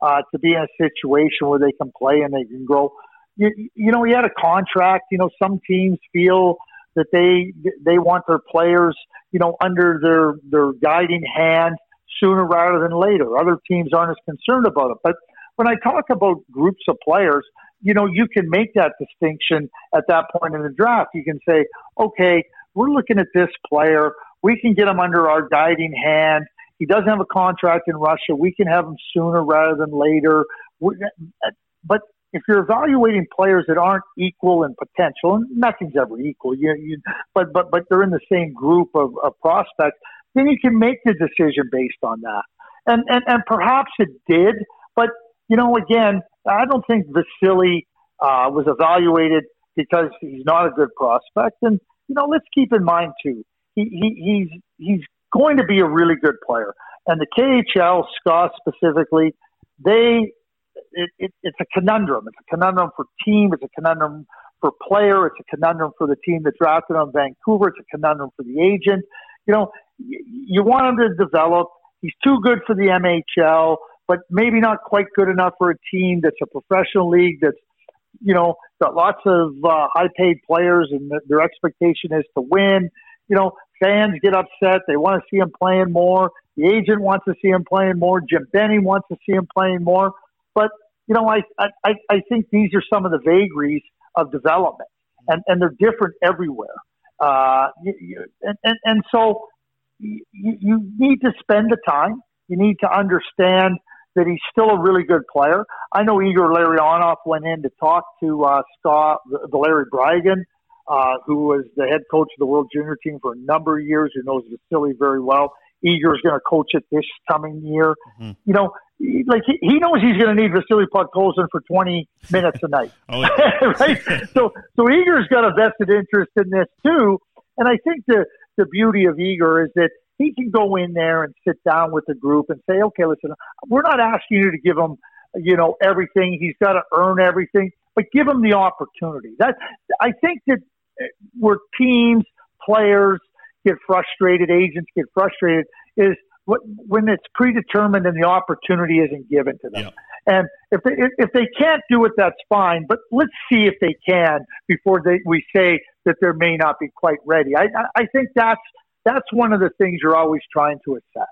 uh, to be in a situation where they can play and they can grow. You, you know, he had a contract. You know, some teams feel that they they want their players, you know, under their their guiding hand sooner rather than later. Other teams aren't as concerned about it. But when I talk about groups of players, you know, you can make that distinction at that point in the draft. You can say, okay, we're looking at this player. We can get him under our guiding hand. He doesn't have a contract in Russia. We can have him sooner rather than later. But if you're evaluating players that aren't equal in potential, and nothing's ever equal, you, you, but but but they're in the same group of, of prospects, then you can make the decision based on that. And and and perhaps it did, but you know, again, I don't think Vasily uh, was evaluated because he's not a good prospect. And you know, let's keep in mind too, he, he he's he's going to be a really good player. And the KHL, SKA specifically, they it, it, it's a conundrum. It's a conundrum for team. It's a conundrum for player. It's a conundrum for the team that drafted him, Vancouver. It's a conundrum for the agent. You know, you want him to develop. He's too good for the MHL, but maybe not quite good enough for a team that's a professional league that's, you know, got lots of uh, high-paid players, and their expectation is to win. You know, fans get upset. They want to see him playing more. The agent wants to see him playing more. Jim Benning wants to see him playing more. But you know, I I, I think these are some of the vagaries of development, and and they're different everywhere. Uh, you, you, and, and and so you, you need to spend the time. You need to understand that he's still a really good player. I know Igor Larionov went in to talk to uh, Scott Valeri Bragin, uh, who was the head coach of the World Junior team for a number of years, who knows Vasily very well. Igor's going to coach it this coming year. Mm-hmm. You know, like he, he knows he's going to need Vasily Podkolzin for 20 minutes a night, Oh, yeah. right? So, so Igor's got a vested interest in this too. And I think the the beauty of Igor is that he can go in there and sit down with the group and say, okay, listen, we're not asking you to give him, you know, everything. He's got to earn everything, but give him the opportunity. That I think that uh, where teams, players get frustrated, agents get frustrated, is when it's predetermined and the opportunity isn't given to them. Yeah. And if they if- they can't do it, that's fine. But let's see if they can before they we say that they may not be quite ready. I I, I think that's that's one of the things you're always trying to assess.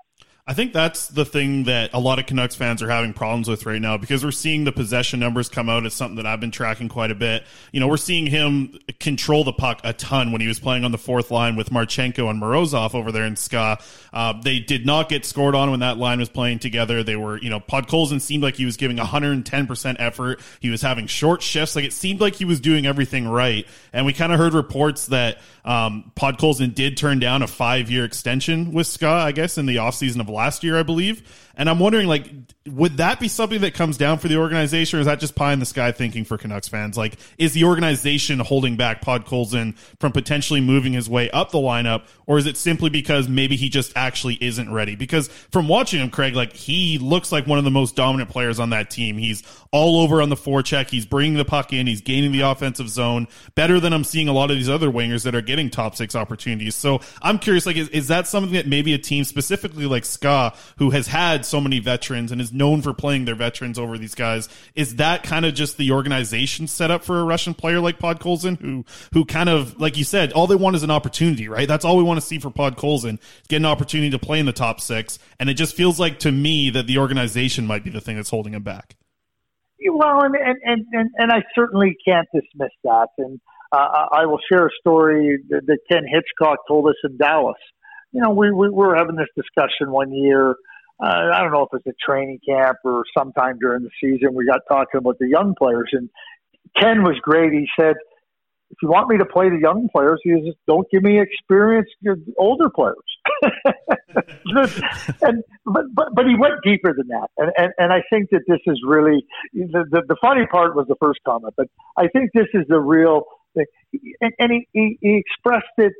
I think that's the thing that a lot of Canucks fans are having problems with right now because we're seeing the possession numbers come out. It's something that I've been tracking quite a bit. You know, we're seeing him control the puck a ton when he was playing on the fourth line with Marchenko and Morozov over there in Ska. Uh, they did not get scored on when that line was playing together. They were, you know, Podkolzin seemed like he was giving 110% effort. He was having short shifts. Like it seemed like he was doing everything right. And we kind of heard reports that um, Podkolzin did turn down a five year extension with Ska, I guess, in the offseason of last year, I believe. And I'm wondering, like, would that be something that comes down for the organization, or is that just pie in the sky thinking for Canucks fans? Like, is the organization holding back Podkolzin from potentially moving his way up the lineup, or is it simply because maybe he just actually isn't ready? Because from watching him, Craig, like, he looks like one of the most dominant players on that team. He's all over on the forecheck. He's bringing the puck in. He's gaining the offensive zone better than I'm seeing a lot of these other wingers that are getting top six opportunities. So I'm curious, like, is, is that something that maybe a team specifically like Who has had so many veterans and is known for playing their veterans over these guys, is that kind of just the organization set up for a Russian player like Podkolzin, who who kind of like you said, all they want is an opportunity, right? That's all we want to see for Pod Podkolzin, get an opportunity to play in the top six, and it just feels like to me that the organization might be the thing that's holding him back. Well, and and, and, and and I certainly can't dismiss that. And uh, I will share a story that, that Ken Hitchcock told us in Dallas. You know, we, we were having this discussion one year. Uh, I don't know if it's a training camp or sometime during the season. We got talking about the young players, and Ken was great. He said, "If you want me to play the young players, he says, don't give me experienced older players." and but, but but he went deeper than that, and and, and I think that this is really the, the the funny part was the first comment, but I think this is the real thing. And, and he, he he expressed it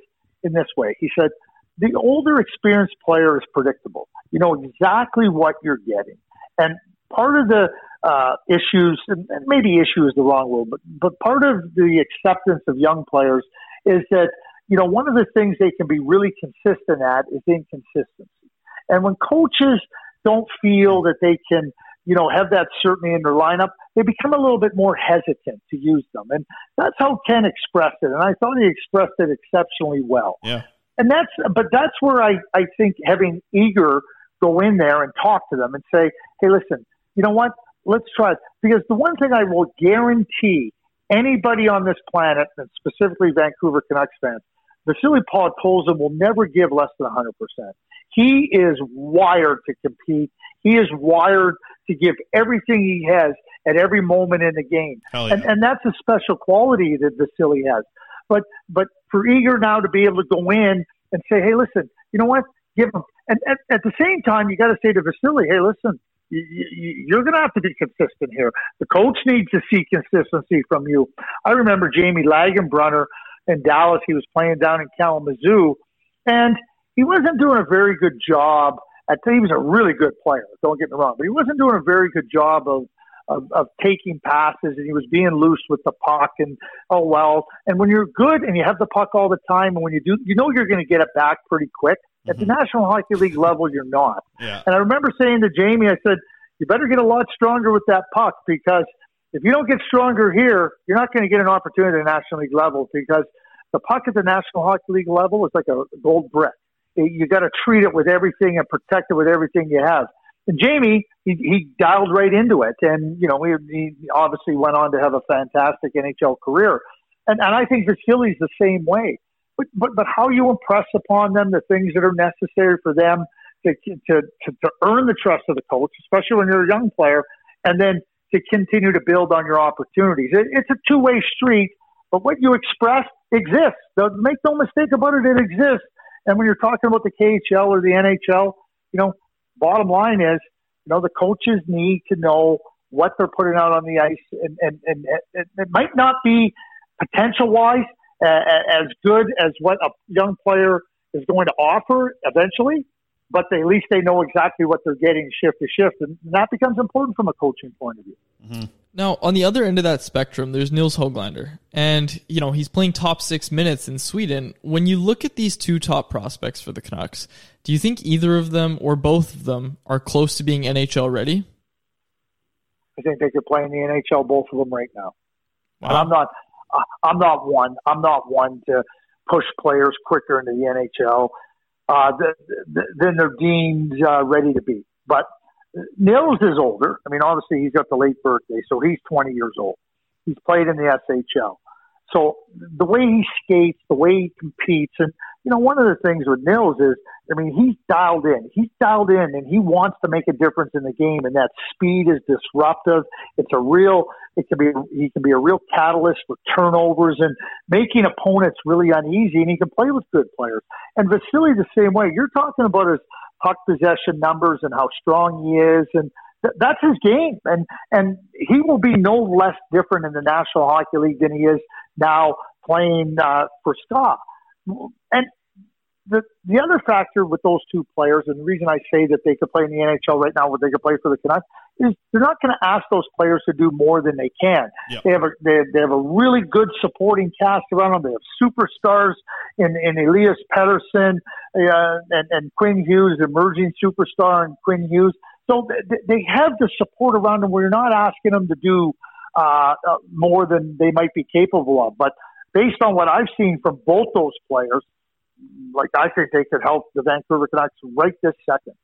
in this way. He said, "The older, experienced player is predictable. You know exactly what you're getting, and part of the uh, issues, and maybe issue is the wrong word, but but part of the acceptance of young players is that." you know, one of the things they can be really consistent at is inconsistency. And when coaches don't feel that they can, you know, have that certainty in their lineup, they become a little bit more hesitant to use them. And that's how Ken expressed it. And I thought he expressed it exceptionally well. Yeah. And that's, but that's where I, I think having Igor go in there and talk to them and say, hey, listen, you know what? Let's try it. Because the one thing I will guarantee anybody on this planet, and specifically Vancouver Canucks fans, Vasily Podkolzin will never give less than 100%. He is wired to compete. He is wired to give everything he has at every moment in the game. Yeah. And, and that's a special quality that Vasily has. But, but for Igor now to be able to go in and say, hey, listen, you know what? Give him. And at, at the same time, you got to say to Vasily, hey, listen, you, you, you're going to have to be consistent here. The coach needs to see consistency from you. I remember Jamie Langenbrunner in Dallas. He was playing down in Kalamazoo, and he wasn't doing a very good job. At he was a really good player. Don't get me wrong, but he wasn't doing a very good job of of, of taking passes, and he was being loose with the puck. And oh well. And when you're good and you have the puck all the time, and when you do, you know you're going to get it back pretty quick. At the mm-hmm. National Hockey League level, you're not. Yeah. And I remember saying to Jamie, I said, "You better get a lot stronger with that puck because." If you don't get stronger here, you're not going to get an opportunity at the National League level because the puck at the National Hockey League level is like a gold brick. You got to treat it with everything and protect it with everything you have. Jamie, he, he dialed right into it, and you know he, he obviously went on to have a fantastic NHL career. And, and I think Vasily's the same way. But, but but how you impress upon them the things that are necessary for them to to to, to earn the trust of the coach, especially when you're a young player, and then to continue to build on your opportunities. It, it's a two way street, but what you express exists. Make no mistake about it, it exists. And when you're talking about the KHL or the NHL, you know, bottom line is, you know, the coaches need to know what they're putting out on the ice, and and, and it, it might not be potential wise uh, as good as what a young player is going to offer eventually, but they, at least they know exactly what they're getting shift to shift, and that becomes important from a coaching point of view. Now, on the other end of that spectrum, there's Nils Hoglander. And, you know, he's playing top six minutes in Sweden. When you look at these two top prospects for the Canucks, do you think either of them or both of them are close to being NHL ready? I think they could play in the NHL, both of them right now. And I'm not, I'm not one. I'm not one to push players quicker into the NHL uh, th- th- than they're deemed uh, ready to be. But Nils is older. I mean, obviously he's got the late birthday, so he's 20 years old. He's played in the SHL. So the way he skates, the way he competes, and you know, one of the things with Nils is, I mean, he's dialed in. He's dialed in, and he wants to make a difference in the game. And that speed is disruptive. It's a real. It can be. He can be a real catalyst for turnovers and making opponents really uneasy. And he can play with good players. And Vasily the same way. You're talking about his puck possession numbers and how strong he is, and th- that's his game. And and he will be no less different in the National Hockey League than he is now playing uh, for Scott. And the the other factor with those two players, and the reason I say that they could play in the NHL right now, where they could play for the Canucks, is they're not going to ask those players to do more than they can. Yep. They have a they, they have a really good supporting cast around them. They have superstars in in Elias Pettersson uh, and and Quinn Hughes, emerging superstar, and Quinn Hughes. So th- they have the support around them where you're not asking them to do uh, uh, more than they might be capable of. But based on what I've seen from both those players, like I think they could help the Vancouver Canucks right this second.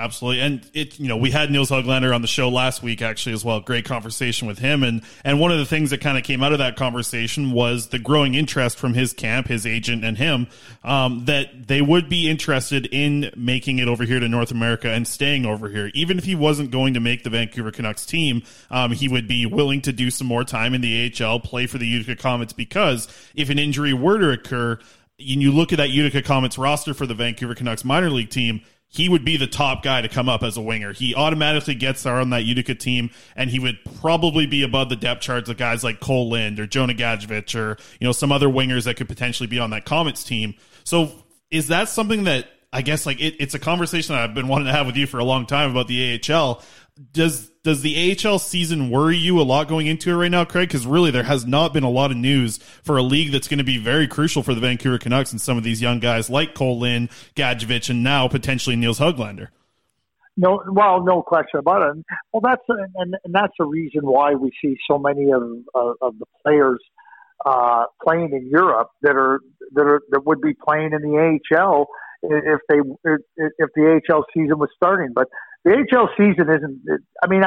Absolutely, and it you know we had Nils Hoglander on the show last week actually as well. Great conversation with him, and and one of the things that kind of came out of that conversation was the growing interest from his camp, his agent, and him um, that they would be interested in making it over here to North America and staying over here, even if he wasn't going to make the Vancouver Canucks team. Um, he would be willing to do some more time in the AHL, play for the Utica Comets because if an injury were to occur, and you look at that Utica Comets roster for the Vancouver Canucks minor league team he would be the top guy to come up as a winger. He automatically gets there on that Utica team, and he would probably be above the depth charts of guys like Cole Lind or Jonah Gadjovich or you know some other wingers that could potentially be on that Comets team. So is that something that I guess like it, it's a conversation I've been wanting to have with you for a long time about the AHL. Does does the AHL season worry you a lot going into it right now, Craig? Because really, there has not been a lot of news for a league that's going to be very crucial for the Vancouver Canucks and some of these young guys like Cole Lind, Gadjovich, and now potentially Nils Hoglander. No, well, no question about it. Well, that's and, and that's the reason why we see so many of of, of the players uh, playing in Europe that are that are that would be playing in the AHL if they if the AHL season was starting. But the AHL season isn't. I mean,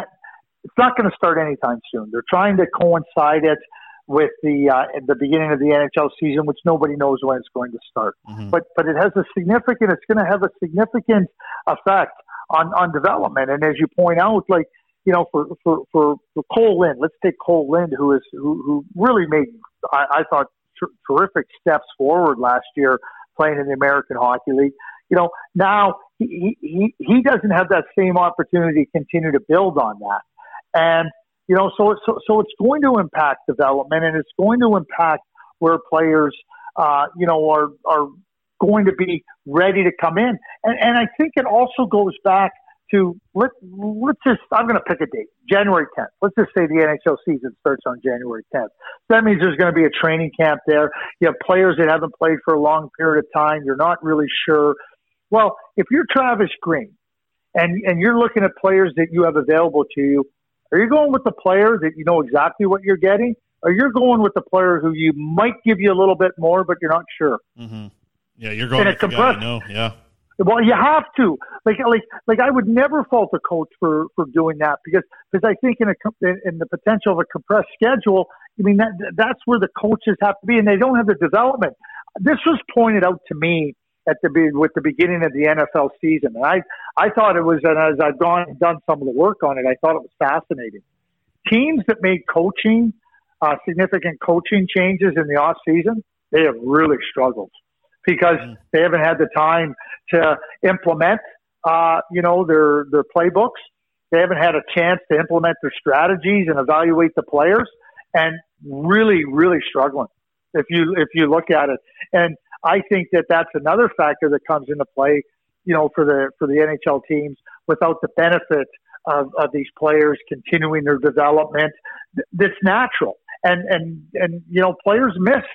it's not going to start anytime soon. They're trying to coincide it with the uh, the beginning of the NHL season, which nobody knows when it's going to start. Mm-hmm. But but it has a significant. It's going to have a significant effect on on development. And as you point out, like you know, for for for, for Cole Lind, let's take Cole Lind, who is who, who really made I, I thought ter- terrific steps forward last year playing in the American Hockey League. You know, now he, he, doesn't have that same opportunity to continue to build on that. And, you know, so, so, so it's going to impact development and it's going to impact where players, uh, you know, are, are going to be ready to come in. And, and I think it also goes back to let let's just I'm going to pick a date, January 10th. Let's just say the NHL season starts on January 10th. That means there's going to be a training camp there. You have players that haven't played for a long period of time. You're not really sure. Well, if you're Travis Green and and you're looking at players that you have available to you, are you going with the player that you know exactly what you're getting, or you're going with the player who you might give you a little bit more, but you're not sure? Mm-hmm. Yeah, you're going with the guy you know. Yeah. Well, you have to. Like, like, like, I would never fault a coach for for doing that because because I think in a in the potential of a compressed schedule, I mean that that's where the coaches have to be, and they don't have the development. This was pointed out to me at the be- with the beginning of the NFL season, and I I thought it was, and as I've gone and done some of the work on it, I thought it was fascinating. Teams that made coaching uh, significant coaching changes in the off season, they have really struggled because they haven't had the time to implement, uh, you know, their their playbooks. They haven't had a chance to implement their strategies and evaluate the players, and really, really struggling. If you if you look at it, and I think that that's another factor that comes into play, you know, for the for the NHL teams without the benefit of, of these players continuing their development. That's natural, and and and you know, players missed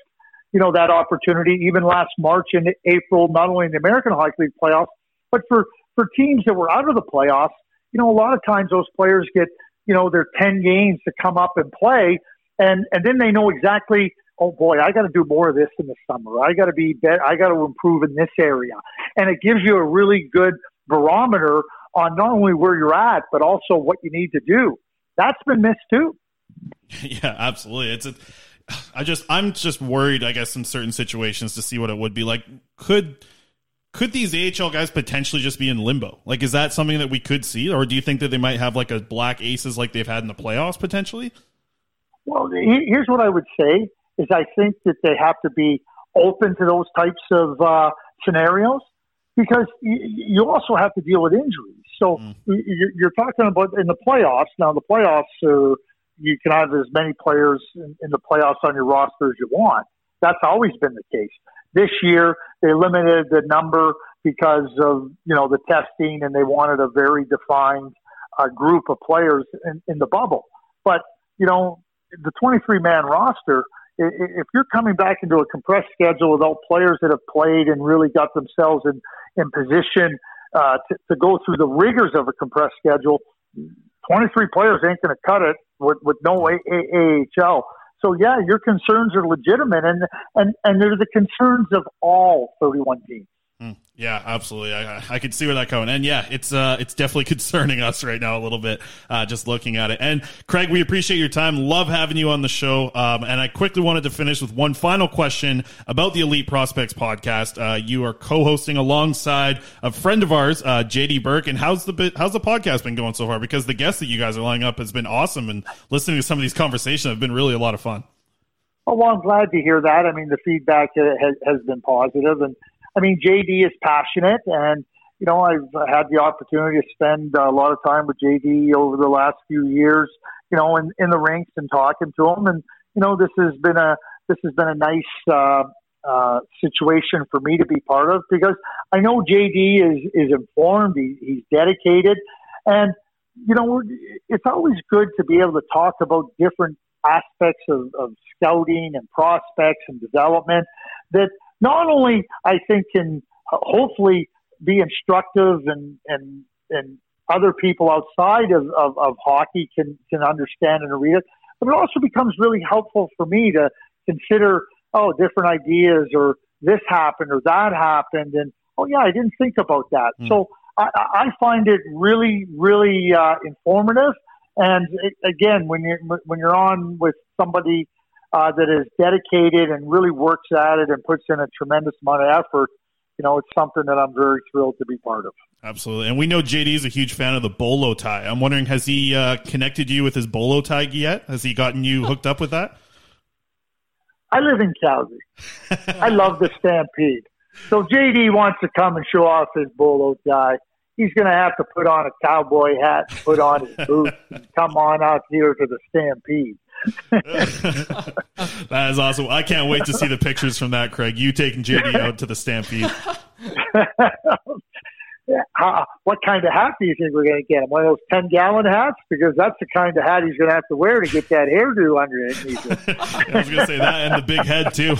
you know, that opportunity even last March and April, not only in the American Hockey League playoffs, but for, for teams that were out of the playoffs, you know, a lot of times those players get, you know, their 10 games to come up and play. And, and then they know exactly, oh boy, I got to do more of this in the summer. I got to be, better. I got to improve in this area. And it gives you a really good barometer on not only where you're at, but also what you need to do. That's been missed too. Yeah, absolutely. It's a, I just I'm just worried, I guess, in certain situations to see what it would be like. Could could these AHL guys potentially just be in limbo? Like, is that something that we could see, or do you think that they might have like a black aces like they've had in the playoffs potentially? Well, here's what I would say: is I think that they have to be open to those types of uh, scenarios because you also have to deal with injuries. So mm. you're talking about in the playoffs. Now the playoffs are you can have as many players in, in the playoffs on your roster as you want. That's always been the case. This year, they limited the number because of you know the testing, and they wanted a very defined uh, group of players in, in the bubble. But you know, the 23 man roster, if you're coming back into a compressed schedule without players that have played and really got themselves in, in position uh, to, to go through the rigors of a compressed schedule, 23 players ain't going to cut it with, with no AHL. So yeah, your concerns are legitimate, and and and they're the concerns of all 31 teams. Yeah, absolutely. I, I can see where that coming. And yeah, it's uh, it's definitely concerning us right now a little bit, uh, just looking at it. And Craig, we appreciate your time. Love having you on the show. Um, and I quickly wanted to finish with one final question about the Elite Prospects podcast. Uh, you are co-hosting alongside a friend of ours, uh, JD Burke. And how's the how's the podcast been going so far? Because the guests that you guys are lining up has been awesome, and listening to some of these conversations have been really a lot of fun. Oh, well, I'm glad to hear that. I mean, the feedback has, has been positive, and I mean, JD is passionate, and you know, I've had the opportunity to spend a lot of time with JD over the last few years. You know, in, in the ranks and talking to him, and you know, this has been a this has been a nice uh, uh, situation for me to be part of because I know JD is is informed, he, he's dedicated, and you know, it's always good to be able to talk about different aspects of, of scouting and prospects and development that not only I think can hopefully be instructive and and and other people outside of, of, of hockey can can understand and read it, but it also becomes really helpful for me to consider oh different ideas or this happened or that happened and oh yeah I didn't think about that. Mm. So I, I find it really really uh, informative. And it, again, when you're when you're on with somebody uh, that is dedicated and really works at it and puts in a tremendous amount of effort, you know, it's something that I'm very thrilled to be part of. Absolutely. And we know JD is a huge fan of the bolo tie. I'm wondering, has he uh, connected you with his bolo tie yet? Has he gotten you hooked up with that? I live in Calgary. I love the Stampede. So JD wants to come and show off his bolo tie. He's going to have to put on a cowboy hat, put on his boots, and come on out here to the Stampede. that is awesome. I can't wait to see the pictures from that, Craig. You taking JD out to the Stampede. Yeah, How, what kind of hat do you think we're going to get him? One of those 10 gallon hats? Because that's the kind of hat he's going to have to wear to get that hairdo underneath it. I was going to say that and the big head, too.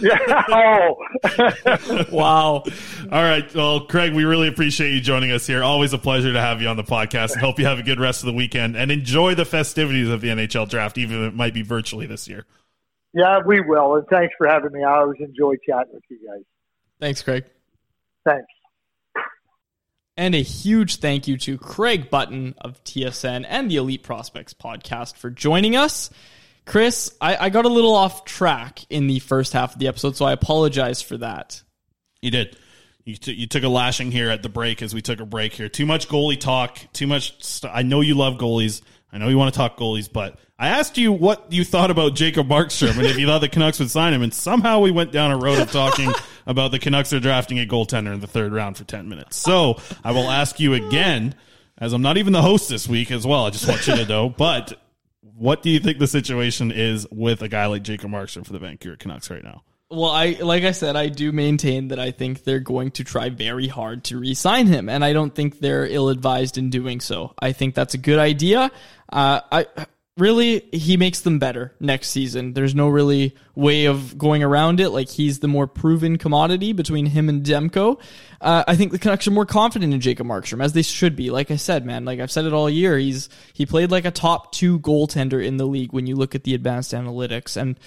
yeah. Oh. Wow. All right. Well, Craig, we really appreciate you joining us here. Always a pleasure to have you on the podcast and hope you have a good rest of the weekend and enjoy the festivities of the NHL draft, even if it might be virtually this year. Yeah, we will. And thanks for having me. I always enjoy chatting with you guys. Thanks, Craig. Thanks. And a huge thank you to Craig Button of TSN and the Elite Prospects podcast for joining us. Chris, I, I got a little off track in the first half of the episode, so I apologize for that. You did. You, t- you took a lashing here at the break as we took a break here. Too much goalie talk. Too much. St- I know you love goalies. I know you want to talk goalies, but I asked you what you thought about Jacob Markstrom and if you thought the Canucks would sign him, and somehow we went down a road of talking about the Canucks are drafting a goaltender in the third round for ten minutes. So I will ask you again, as I'm not even the host this week as well. I just want you to know, but what do you think the situation is with a guy like Jacob Markstrom for the Vancouver Canucks right now? Well, I like I said, I do maintain that I think they're going to try very hard to re-sign him, and I don't think they're ill-advised in doing so. I think that's a good idea. Uh, I really he makes them better next season. There's no really way of going around it. Like he's the more proven commodity between him and Demko. Uh, I think the Canucks are more confident in Jacob Markstrom as they should be. Like I said, man, like I've said it all year. He's he played like a top two goaltender in the league when you look at the advanced analytics and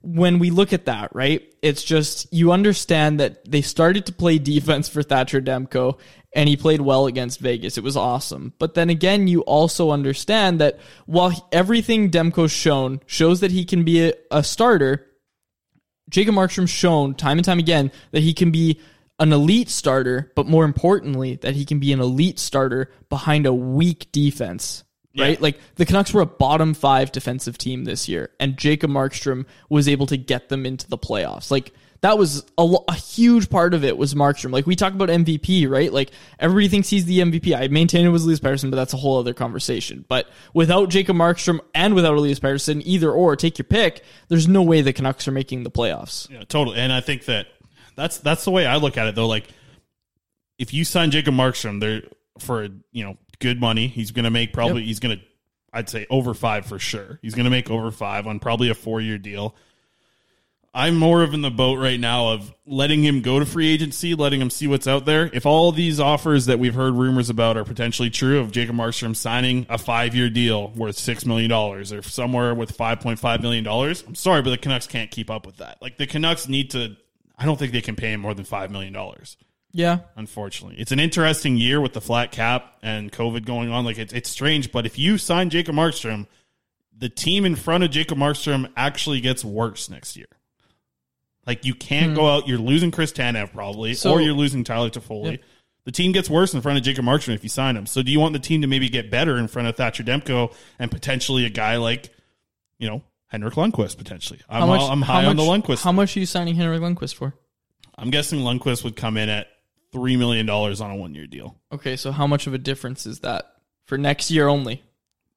when we look at that, right, it's just you understand that they started to play defense for Thatcher Demko and he played well against Vegas. It was awesome. But then again, you also understand that while everything Demko's shown shows that he can be a, a starter, Jacob Markstrom's shown time and time again that he can be an elite starter, but more importantly, that he can be an elite starter behind a weak defense. Right? Like the Canucks were a bottom five defensive team this year, and Jacob Markstrom was able to get them into the playoffs. Like that was a, a huge part of it was Markstrom. Like we talk about MVP, right? Like everybody thinks he's the MVP. I maintain it was Elias Pettersson, but that's a whole other conversation. But without Jacob Markstrom and without Elias Pettersson, either or, take your pick. There's no way the Canucks are making the playoffs. Yeah, totally. And I think that that's that's the way I look at it though. Like if you sign Jacob Markstrom there for you know good money, he's going to make probably he's going to I'd say over 5 for sure. He's going to make over 5 on probably a 4-year deal. I'm more of in the boat right now of letting him go to free agency, letting him see what's out there. If all these offers that we've heard rumors about are potentially true, of Jacob Markstrom signing a five year deal worth $6 million or somewhere with $5.5 million, I'm sorry, but the Canucks can't keep up with that. Like the Canucks need to, I don't think they can pay him more than $5 million. Yeah. unfortunately. It's an interesting year with the flat cap and COVID going on. Like it's it's strange, but if you sign Jacob Markstrom, the team in front of Jacob Markstrom actually gets worse next year. Like you can't go out. You're losing Chris Tanev probably, Hmm. So- or you're losing Tyler Toffoli. Yep. The team gets worse in front of Jacob Markstrom if you sign him. So do you want the team to maybe get better in front of Thatcher Demko and potentially a guy like, you know, Henrik Lundqvist potentially? I'm, How much? I'm how high on the much- Lundqvist. How much are you signing Henrik Lundqvist for? I'm guessing Lundqvist would come in at three million dollars on a one year deal. Okay, so how much of a difference is that for next year only?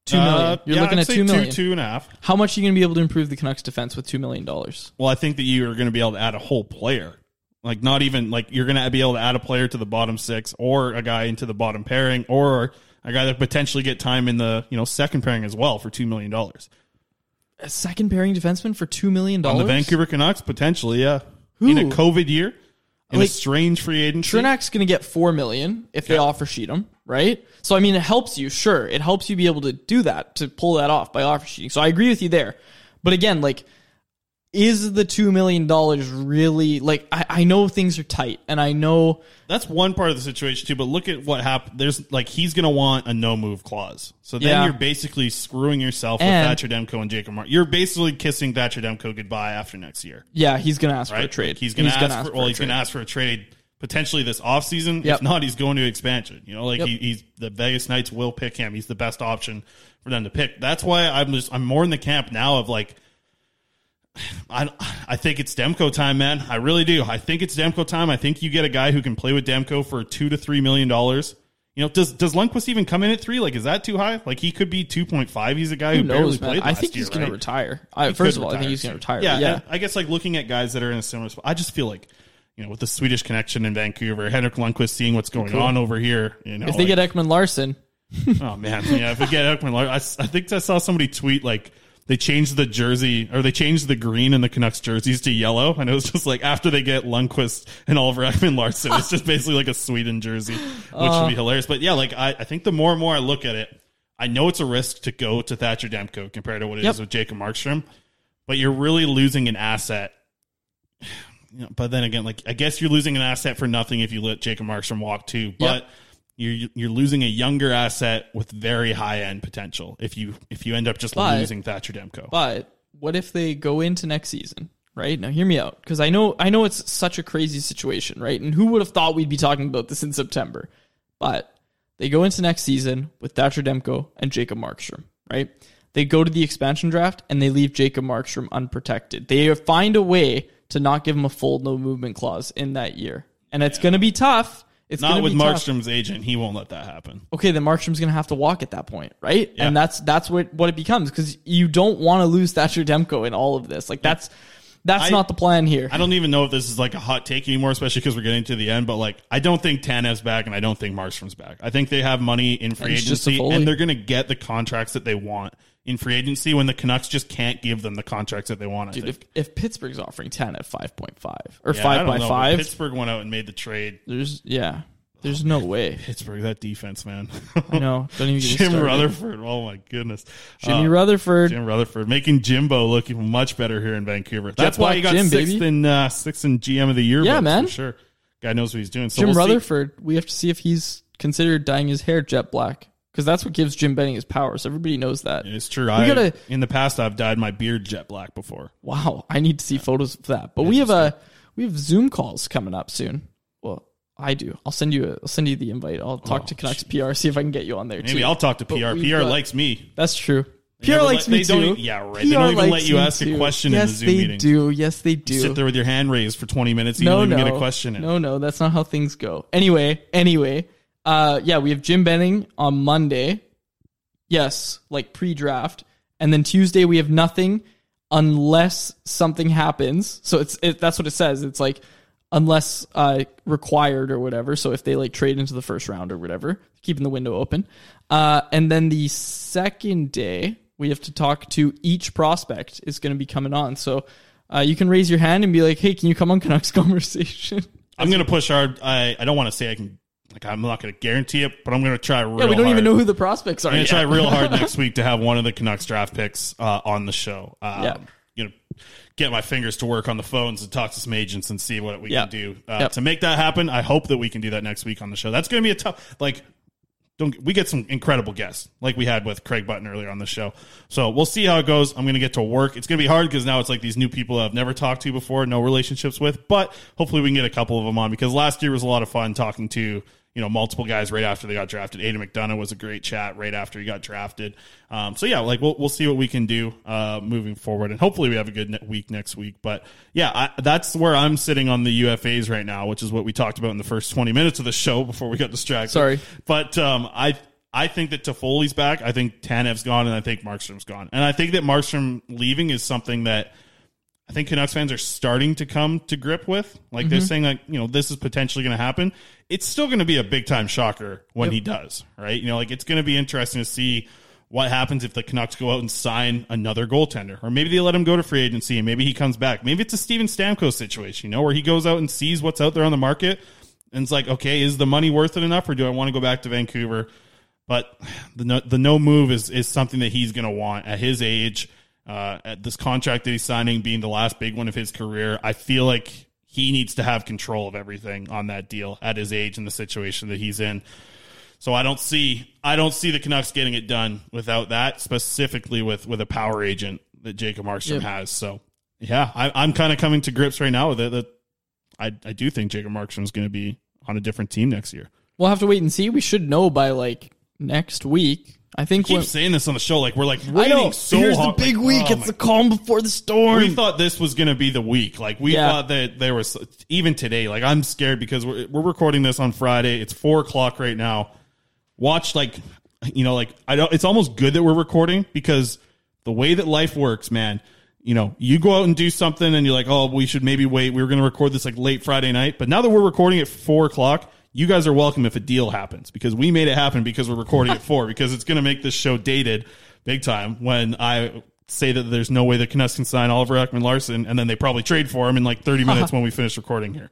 Two million. Uh. You're yeah, looking I'd at two million. two, two and a half. How much are you going to be able to improve the Canucks defense with two million dollars? Well, I think that you are going to be able to add a whole player. Like not even like you're going to be able to add a player to the bottom six, or a guy into the bottom pairing, or a guy that potentially get time in the you know second pairing as well for two million dollars A second pairing defenseman for two million dollars on the Vancouver Canucks potentially. Yeah, in a COVID year, in Like, a strange free agency. Trinak's going to get four million if they offer sheet him, right? So I mean, it helps you. Sure, it helps you be able to do that to pull that off by offer sheeting. So I agree with you there. But again, like, is the two million dollars really like? I, I know things are tight, and I know That's one part of the situation too. But look at what happened. There's like he's going to want a no move clause. So then Yeah. you're basically screwing yourself with And- Thatcher Demko and Jacob Mark. You're basically kissing Thatcher Demko goodbye after next year. yeah, he's going to ask for a right? trade. Like, he's to ask, gonna for, well, a he's going to ask for a trade potentially this offseason. Yep. If not, he's going to expansion. You know, like Yep. he, he's the Vegas Knights will pick him. He's the best option for them to pick. That's why I'm just I'm more in the camp now of like. I, I think it's Demko time, man. I really do. I think it's Demko time. I think you get a guy who can play with Demko for two to three million dollars. You know, does does Lundqvist even come in at three? Like, is that too high? Like, he could be two point five. He's a guy who, Who barely knows, man? played. I think he's year, going right? to retire. I, first of all, I think he's going to retire. Yeah, Yeah, I guess like looking at guys that are in a similar spot, I just feel like you know with the Swedish connection in Vancouver, Henrik Lundqvist seeing what's going on over here. You know, if they like- get Ekman-Larsson, oh man, yeah, if we get Ekman, Lar- I think I saw somebody tweet like. They changed the jersey, or they changed the green in the Canucks jerseys to yellow, and it was just like after they get Lundqvist and Oliver Ekman-Larsson, it's just basically like a Sweden jersey, which would be uh. hilarious. But yeah, like I, I think the more and more I look at it, I know it's a risk to go to Thatcher Demko compared to what it is Yep. with Jacob Markstrom, but you're really losing an asset. You know, but then again, like I guess you're losing an asset for nothing if you let Jacob Markstrom walk too. But you're you're losing a younger asset with very high end potential if you if you end up just But- losing Thatcher Demko. But what if they go into next season? Right now, hear me out because I know I know it's such a crazy situation, right? And who would have thought we'd be talking about this in September? But they go into next season with Thatcher Demko and Jacob Markstrom, right? They go to the expansion draft and they leave Jacob Markstrom unprotected. They find a way to not give him a full no movement clause in that year, and it's going to be tough. It's Not with be tough. Markstrom's agent, he won't let that happen. okay, then Markstrom's going to have to walk at that point, right? Yeah. And that's that's what what it becomes because you don't want to lose Thatcher Demko in all of this. Like that's that's I- not the plan here. I don't even know if this is like a hot take anymore, especially because we're getting to the end. But like, I don't think Tanev's back, and I don't think Markstrom's back. I think they have money in free And it's just a agency, and they're going to get the contracts that they want in free agency when the Canucks just can't give them the contracts that they want. I Dude, think. if, if Pittsburgh's offering ten at five point five or Yeah, five by know, five, Pittsburgh went out and made the trade. there's yeah, there's no way. Pittsburgh, that defense, man. I know. Don't even get Jim. Rutherford. Oh my goodness. Jimmy Uh, Rutherford. Jim Rutherford making Jimbo look even much better here in Vancouver. That's why he got Jim, sixth baby. in uh, sixth in GM of the year. Yeah, man. for sure. Guy knows what he's doing. So Jim we'll see. Rutherford. We have to see if he's considered dyeing his hair jet black because that's what gives Jim Benning his powers. Everybody knows that. It's true. I gotta- in the past I've dyed my beard jet black before. Wow, I need to see photos of that. But we have uh, a we have Zoom calls coming up soon. Well, I do. I'll send you a, I'll send you the invite. I'll talk Oh, to Canucks PR, see if I can get you on there Maybe too. I'll talk to PR. PR got- likes me. That's true. They PR likes let- me too. yeah, right. They don't even let you ask a too. question in the yes, Zoom they do. Yes, they You do. sit there with your hand raised for twenty minutes. And no, you don't even no, get a question in. No, no, that's not how things go. Anyway, anyway, uh, yeah, we have Jim Benning on Monday. Yes, like pre-draft, and then Tuesday we have nothing unless something happens. So it's it, that's what it says. It's like unless uh, required or whatever. So if they like trade into the first round or whatever, keeping the window open. Uh, and then the second day we have to talk to each prospect is going to be coming on. So uh, you can raise your hand and be like, "Hey, can you come on Canucks conversation?" I'm gonna push hard. I I don't want to say I can. Like I'm not gonna guarantee it, but I'm gonna try real. yeah, we don't hard. even know who the prospects are. I'm gonna try real hard next week to have one of the Canucks draft picks uh, on the show. Um, Yeah. You you know get my fingers to work on the phones and talk to some agents and see what we Yeah. can do uh, Yep. to make that happen. I hope that we can do that next week on the show. That's going to be a tough like. Don't we get some incredible guests like we had with Craig Button earlier on the show? So we'll see how it goes. I'm going to get to work. It's going to be hard because now it's like these new people I've never talked to before, no relationships with. But hopefully we can get a couple of them on because last year was a lot of fun talking to you know multiple guys right after they got drafted. Aidan McDonough was a great chat right after he got drafted. Um, so yeah, like we'll we'll see what we can do uh, moving forward, and hopefully we have a good week next week. But yeah, I, that's where I'm sitting on the UFAs right now, which is what we talked about in the first 20 minutes of the show before we got distracted. Sorry. but um, I. I think that Toffoli's back. I think Tanev's gone, and I think Markstrom's gone. And I think that Markstrom leaving is something that I think Canucks fans are starting to come to grip with. Like they're mm-hmm. saying, like you know, this is potentially going to happen. It's still going to be a big time shocker when he does, right? You know, like it's going to be interesting to see what happens if the Canucks go out and sign another goaltender, or maybe they let him go to free agency and maybe he comes back. Maybe it's a Steven Stamkos situation, you know, where he goes out and sees what's out there on the market and it's like, okay, is the money worth it enough, or do I want to go back to Vancouver? But the no, the no move is is something that he's going to want at his age. Uh, at this contract that he's signing being the last big one of his career, I feel like he needs to have control of everything on that deal at his age and the situation that he's in. So I don't see I don't see the Canucks getting it done without that, specifically with with a power agent that Jacob Markstrom Yep. has. So yeah, I, I'm kind of coming to grips right now with it that I I do think Jacob Markstrom's going to be on a different team next year. We'll have to wait and see. We should know by like next week. I think keep when- saying this on the show, like we're like I waiting know. so Here's hard. the big like, week. oh it's the calm before the storm. we thought this was going to be the week. Like we Yeah. thought that there was even today. Like I'm scared because we're we're recording this on Friday. It's four o'clock right now. Watch like you know like I don't. It's almost good that we're recording because the way that life works, man. You know, you go out and do something, and you're like, "Oh, we should maybe wait. We were going to record this like late Friday night, but now that we're recording at four o'clock, you guys are welcome if a deal happens because we made it happen because we're recording at four because it's going to make this show dated big time when I say that there's no way the Canucks can sign Oliver Ekman-Larsson and then they probably trade for him in like 30 minutes when we finish recording here.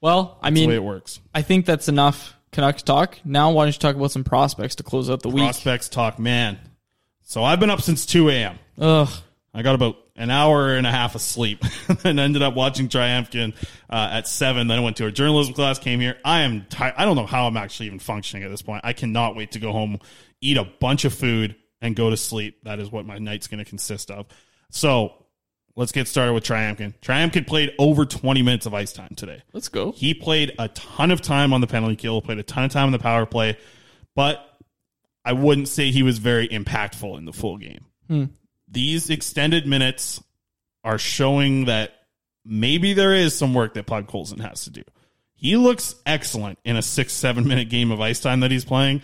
well, I That's the mean, way it works. I think that's enough Canucks talk. Now, why don't you talk about some prospects to close out the week? Prospects talk, man. So I've been up since 2 a.m. Ugh. I got about an hour and a half of sleep and ended up watching Tryamkin uh, at seven. Then I went to a journalism class, came here. I am tired. I don't know how I'm actually even functioning at this point. I cannot wait to go home, eat a bunch of food, and go to sleep. That is what my night's going to consist of. So let's get started with Tryamkin. Tryamkin played over 20 minutes of ice time today. Let's go. He played a ton of time on the penalty kill, played a ton of time on the power play, but I wouldn't say he was very impactful in the full game. These extended minutes are showing that maybe there is some work that Podkolzin has to do. He looks excellent in a six, seven minute game of ice time that he's playing,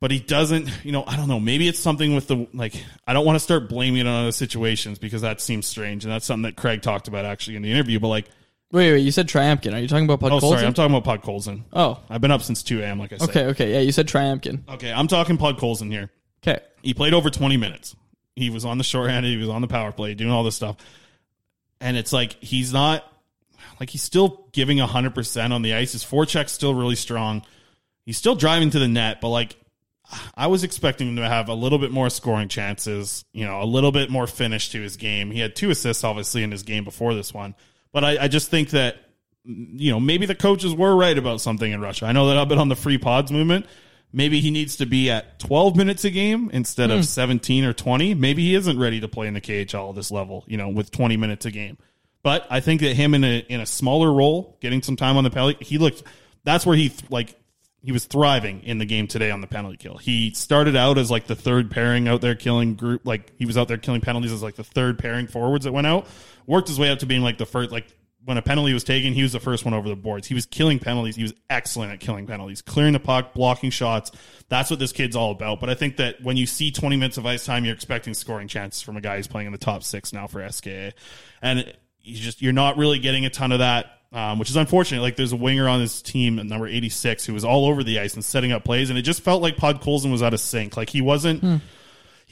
but he doesn't, you know, I don't know. Maybe it's something with the, like, I don't want to start blaming it on other situations because that seems strange. And that's something that Craig talked about actually in the interview. But like, Wait, wait. You said Tryamkin. Are you talking about Pod oh, Colson? sorry, I'm talking about Podkolzin. Oh, I've been up since 2 a.m., like I said. okay, okay. Yeah, you said Tryamkin. Okay, I'm talking Podkolzin here. Okay. He played over 20 minutes. He was on the shorthanded, he was on the power play, doing all this stuff. And it's like he's not like he's still giving 100% on the ice. His forecheck's still really strong. He's still driving to the net, but like I was expecting him to have a little bit more scoring chances, you know, a little bit more finish to his game. He had two assists, obviously, in his game before this one. But I, I just think that, you know, maybe the coaches were right about something in Russia. I know that I've been on the free pods movement. Maybe he needs to be at 12 minutes a game instead of hmm. 17 or 20. Maybe he isn't ready to play in the KHL at this level, you know, with 20 minutes a game. But I think that him in a in a smaller role, getting some time on the penalty, he looked. That's where he th- like he was thriving in the game today on the penalty kill. He started out as like the third pairing out there killing group, like he was out there killing penalties as like the third pairing forwards that went out. Worked his way up to being like the first, like when a penalty was taken, he was the first one over the boards. He was killing penalties. He was excellent at killing penalties, clearing the puck, blocking shots. That's what this kid's all about. But I think that when you see 20 minutes of ice time, you're expecting scoring chances from a guy who's playing in the top six now for SKA. And you just, you're not really getting a ton of that. Um, which is unfortunate. Like there's a winger on his team at number 86 who was all over the ice and setting up plays, and it just felt like Podkolzin was out of sync. Like he wasn't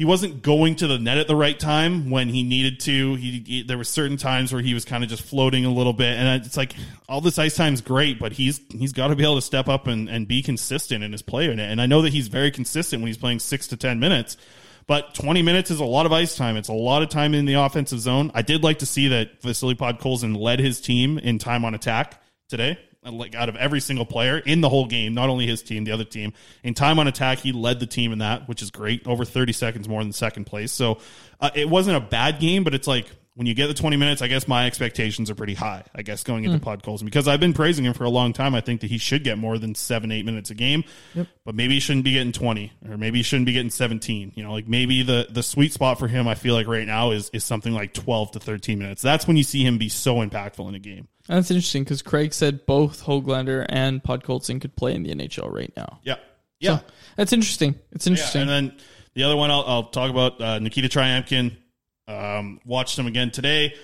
he wasn't going to the net at the right time when he needed to. He, he- there were certain times where he was kind of just floating a little bit, and it's like all this ice time's great, but he's he's got to be able to step up and, and be consistent in his play. And, and I know that he's very consistent when he's playing six to ten minutes, But 20 minutes is a lot of ice time. It's a lot of time in the offensive zone. I did like to see that Vasily Podkolzin led his team in time on attack today. Like out of every single player in the whole game, not only his team, the other team. In time on attack, he led the team in that, which is great. Over 30 seconds more than second place. So uh, it wasn't a bad game, but it's like when you get the 20 minutes, I guess my expectations are pretty high, I guess, going into Podkolzin because I've been praising him for a long time. I think that he should get more than seven, eight minutes a game, but maybe he shouldn't be getting 20 or maybe he shouldn't be getting 17. You know, like maybe the, the sweet spot for him, I feel like right now is, is something like 12 to 13 minutes. That's when you see him be so impactful in a game. And That's interesting because Craig said both Hoglander and Podkolzin could play in the NHL right now. Yeah. Yeah. So, that's interesting. It's interesting. Yeah, and then the other one I'll, I'll talk about uh, Nikita Tryamkin. Um, watched him again today.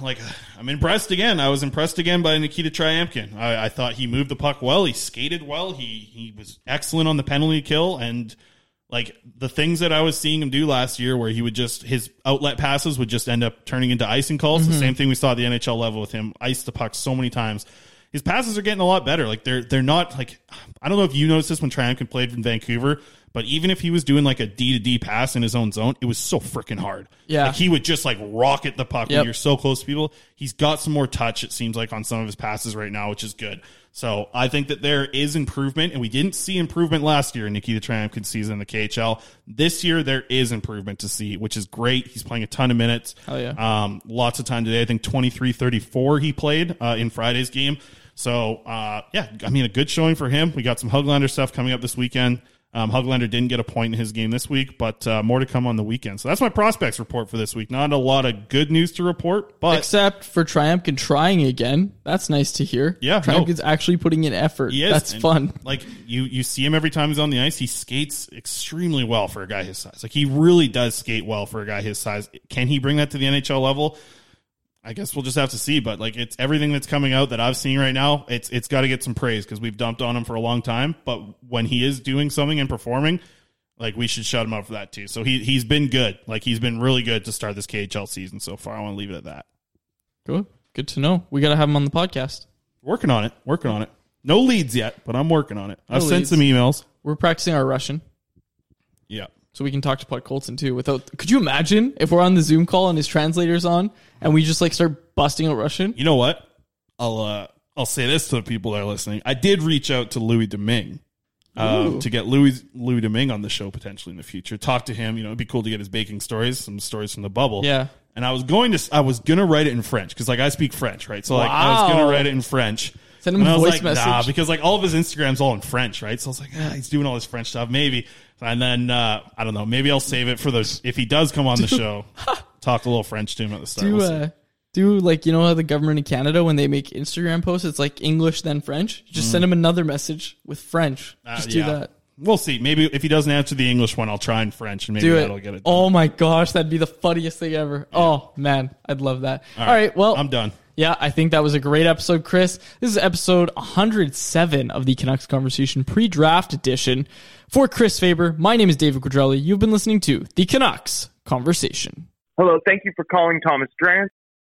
Like I'm impressed again. I was impressed again by Nikita Tryamkin. I, I thought he moved the puck well. He skated well. He he was excellent on the penalty kill and like the things that I was seeing him do last year, where he would just his outlet passes would just end up turning into icing calls. The same thing we saw at the NHL level with him, ice the puck so many times. His passes are getting a lot better. Like they're they're not like I don't know if you noticed this when Tryamkin played in Vancouver, but even if he was doing like a D to D pass in his own zone, it was so freaking hard. Yeah. like he would just like rocket the puck Yep. when you're so close to people. He's got some more touch. It seems like on some of his passes right now, which is good. So I think that there is improvement, and we didn't see improvement last year in Nikita Triumph's season in the KHL. This year there is improvement to see, which is great. He's playing a ton of minutes. Hell yeah. Um, lots of time today. I think 23-34 he played uh, in Friday's game. So uh, yeah, I mean a good showing for him. We got some Hoglander stuff coming up this weekend. Um, Hoglander didn't get a point in his game this week, but uh, more to come on the weekend. So that's my prospects report for this week. Not a lot of good news to report, but Except for Tryamkin trying again. That's nice to hear. Yeah, no. Tryamkin's actually putting in effort. He is. That's And, fun. Like you, you see him every time he's on the ice. He skates extremely well for a guy his size. Like he really does skate well for a guy his size. Can he bring that to the NHL level? I guess we'll just have to see. But like it's everything that's coming out that I've seen right now. It's it's got to get some praise because we've dumped on him for a long time. But when he is doing something and performing, like we should shut him up for that too. So he he's been good. Like he's been really good to start this KHL season so far. I want to leave it at that. Good. Good to know. We got to have him on the podcast. Working on it. Working on it. No leads yet, but I'm working on it. I've No sent some emails. We're practicing our Russian. Yeah. So we can talk to Podkolzin too. Without, could you imagine if we're on the Zoom call and his translator's on and we just like start busting out Russian? You know what? I'll uh, I'll say this to the people that are listening. I did reach out to Louis Domingue um, to get Louis Louis Domingue on the show potentially in the future. Talk to him. You know, it'd be cool to get his baking stories, some stories from the bubble. Yeah. And I was going to, I was gonna write it in French because like I speak French, right? So like I was gonna write it in French. Send him And a I was voice like, Nah, because like all of his Instagram's all in French, right? So I was like, ah, he's doing all this French stuff, maybe. And then uh, I don't know, maybe I'll save it for those if he does come on the show. talk a little French to him at the start. Do We'll uh, do like you know how the government in Canada when they make Instagram posts, it's like English then French. Just send him another message with French. Uh, Just do yeah. that. We'll see. Maybe if he doesn't answer the English one, I'll try in French, and maybe Do that'll it. get it. Done. Oh my gosh, that'd be the funniest thing ever. Oh man, I'd love that. All right, well, I'm done. Yeah, I think that was a great episode, Chris. This is episode 107 of the Canucks Conversation pre-draft edition. For Chris Faber, my name is David Quadrelli. You've been listening to the Canucks Conversation. Hello, thank you for calling Thomas Drance.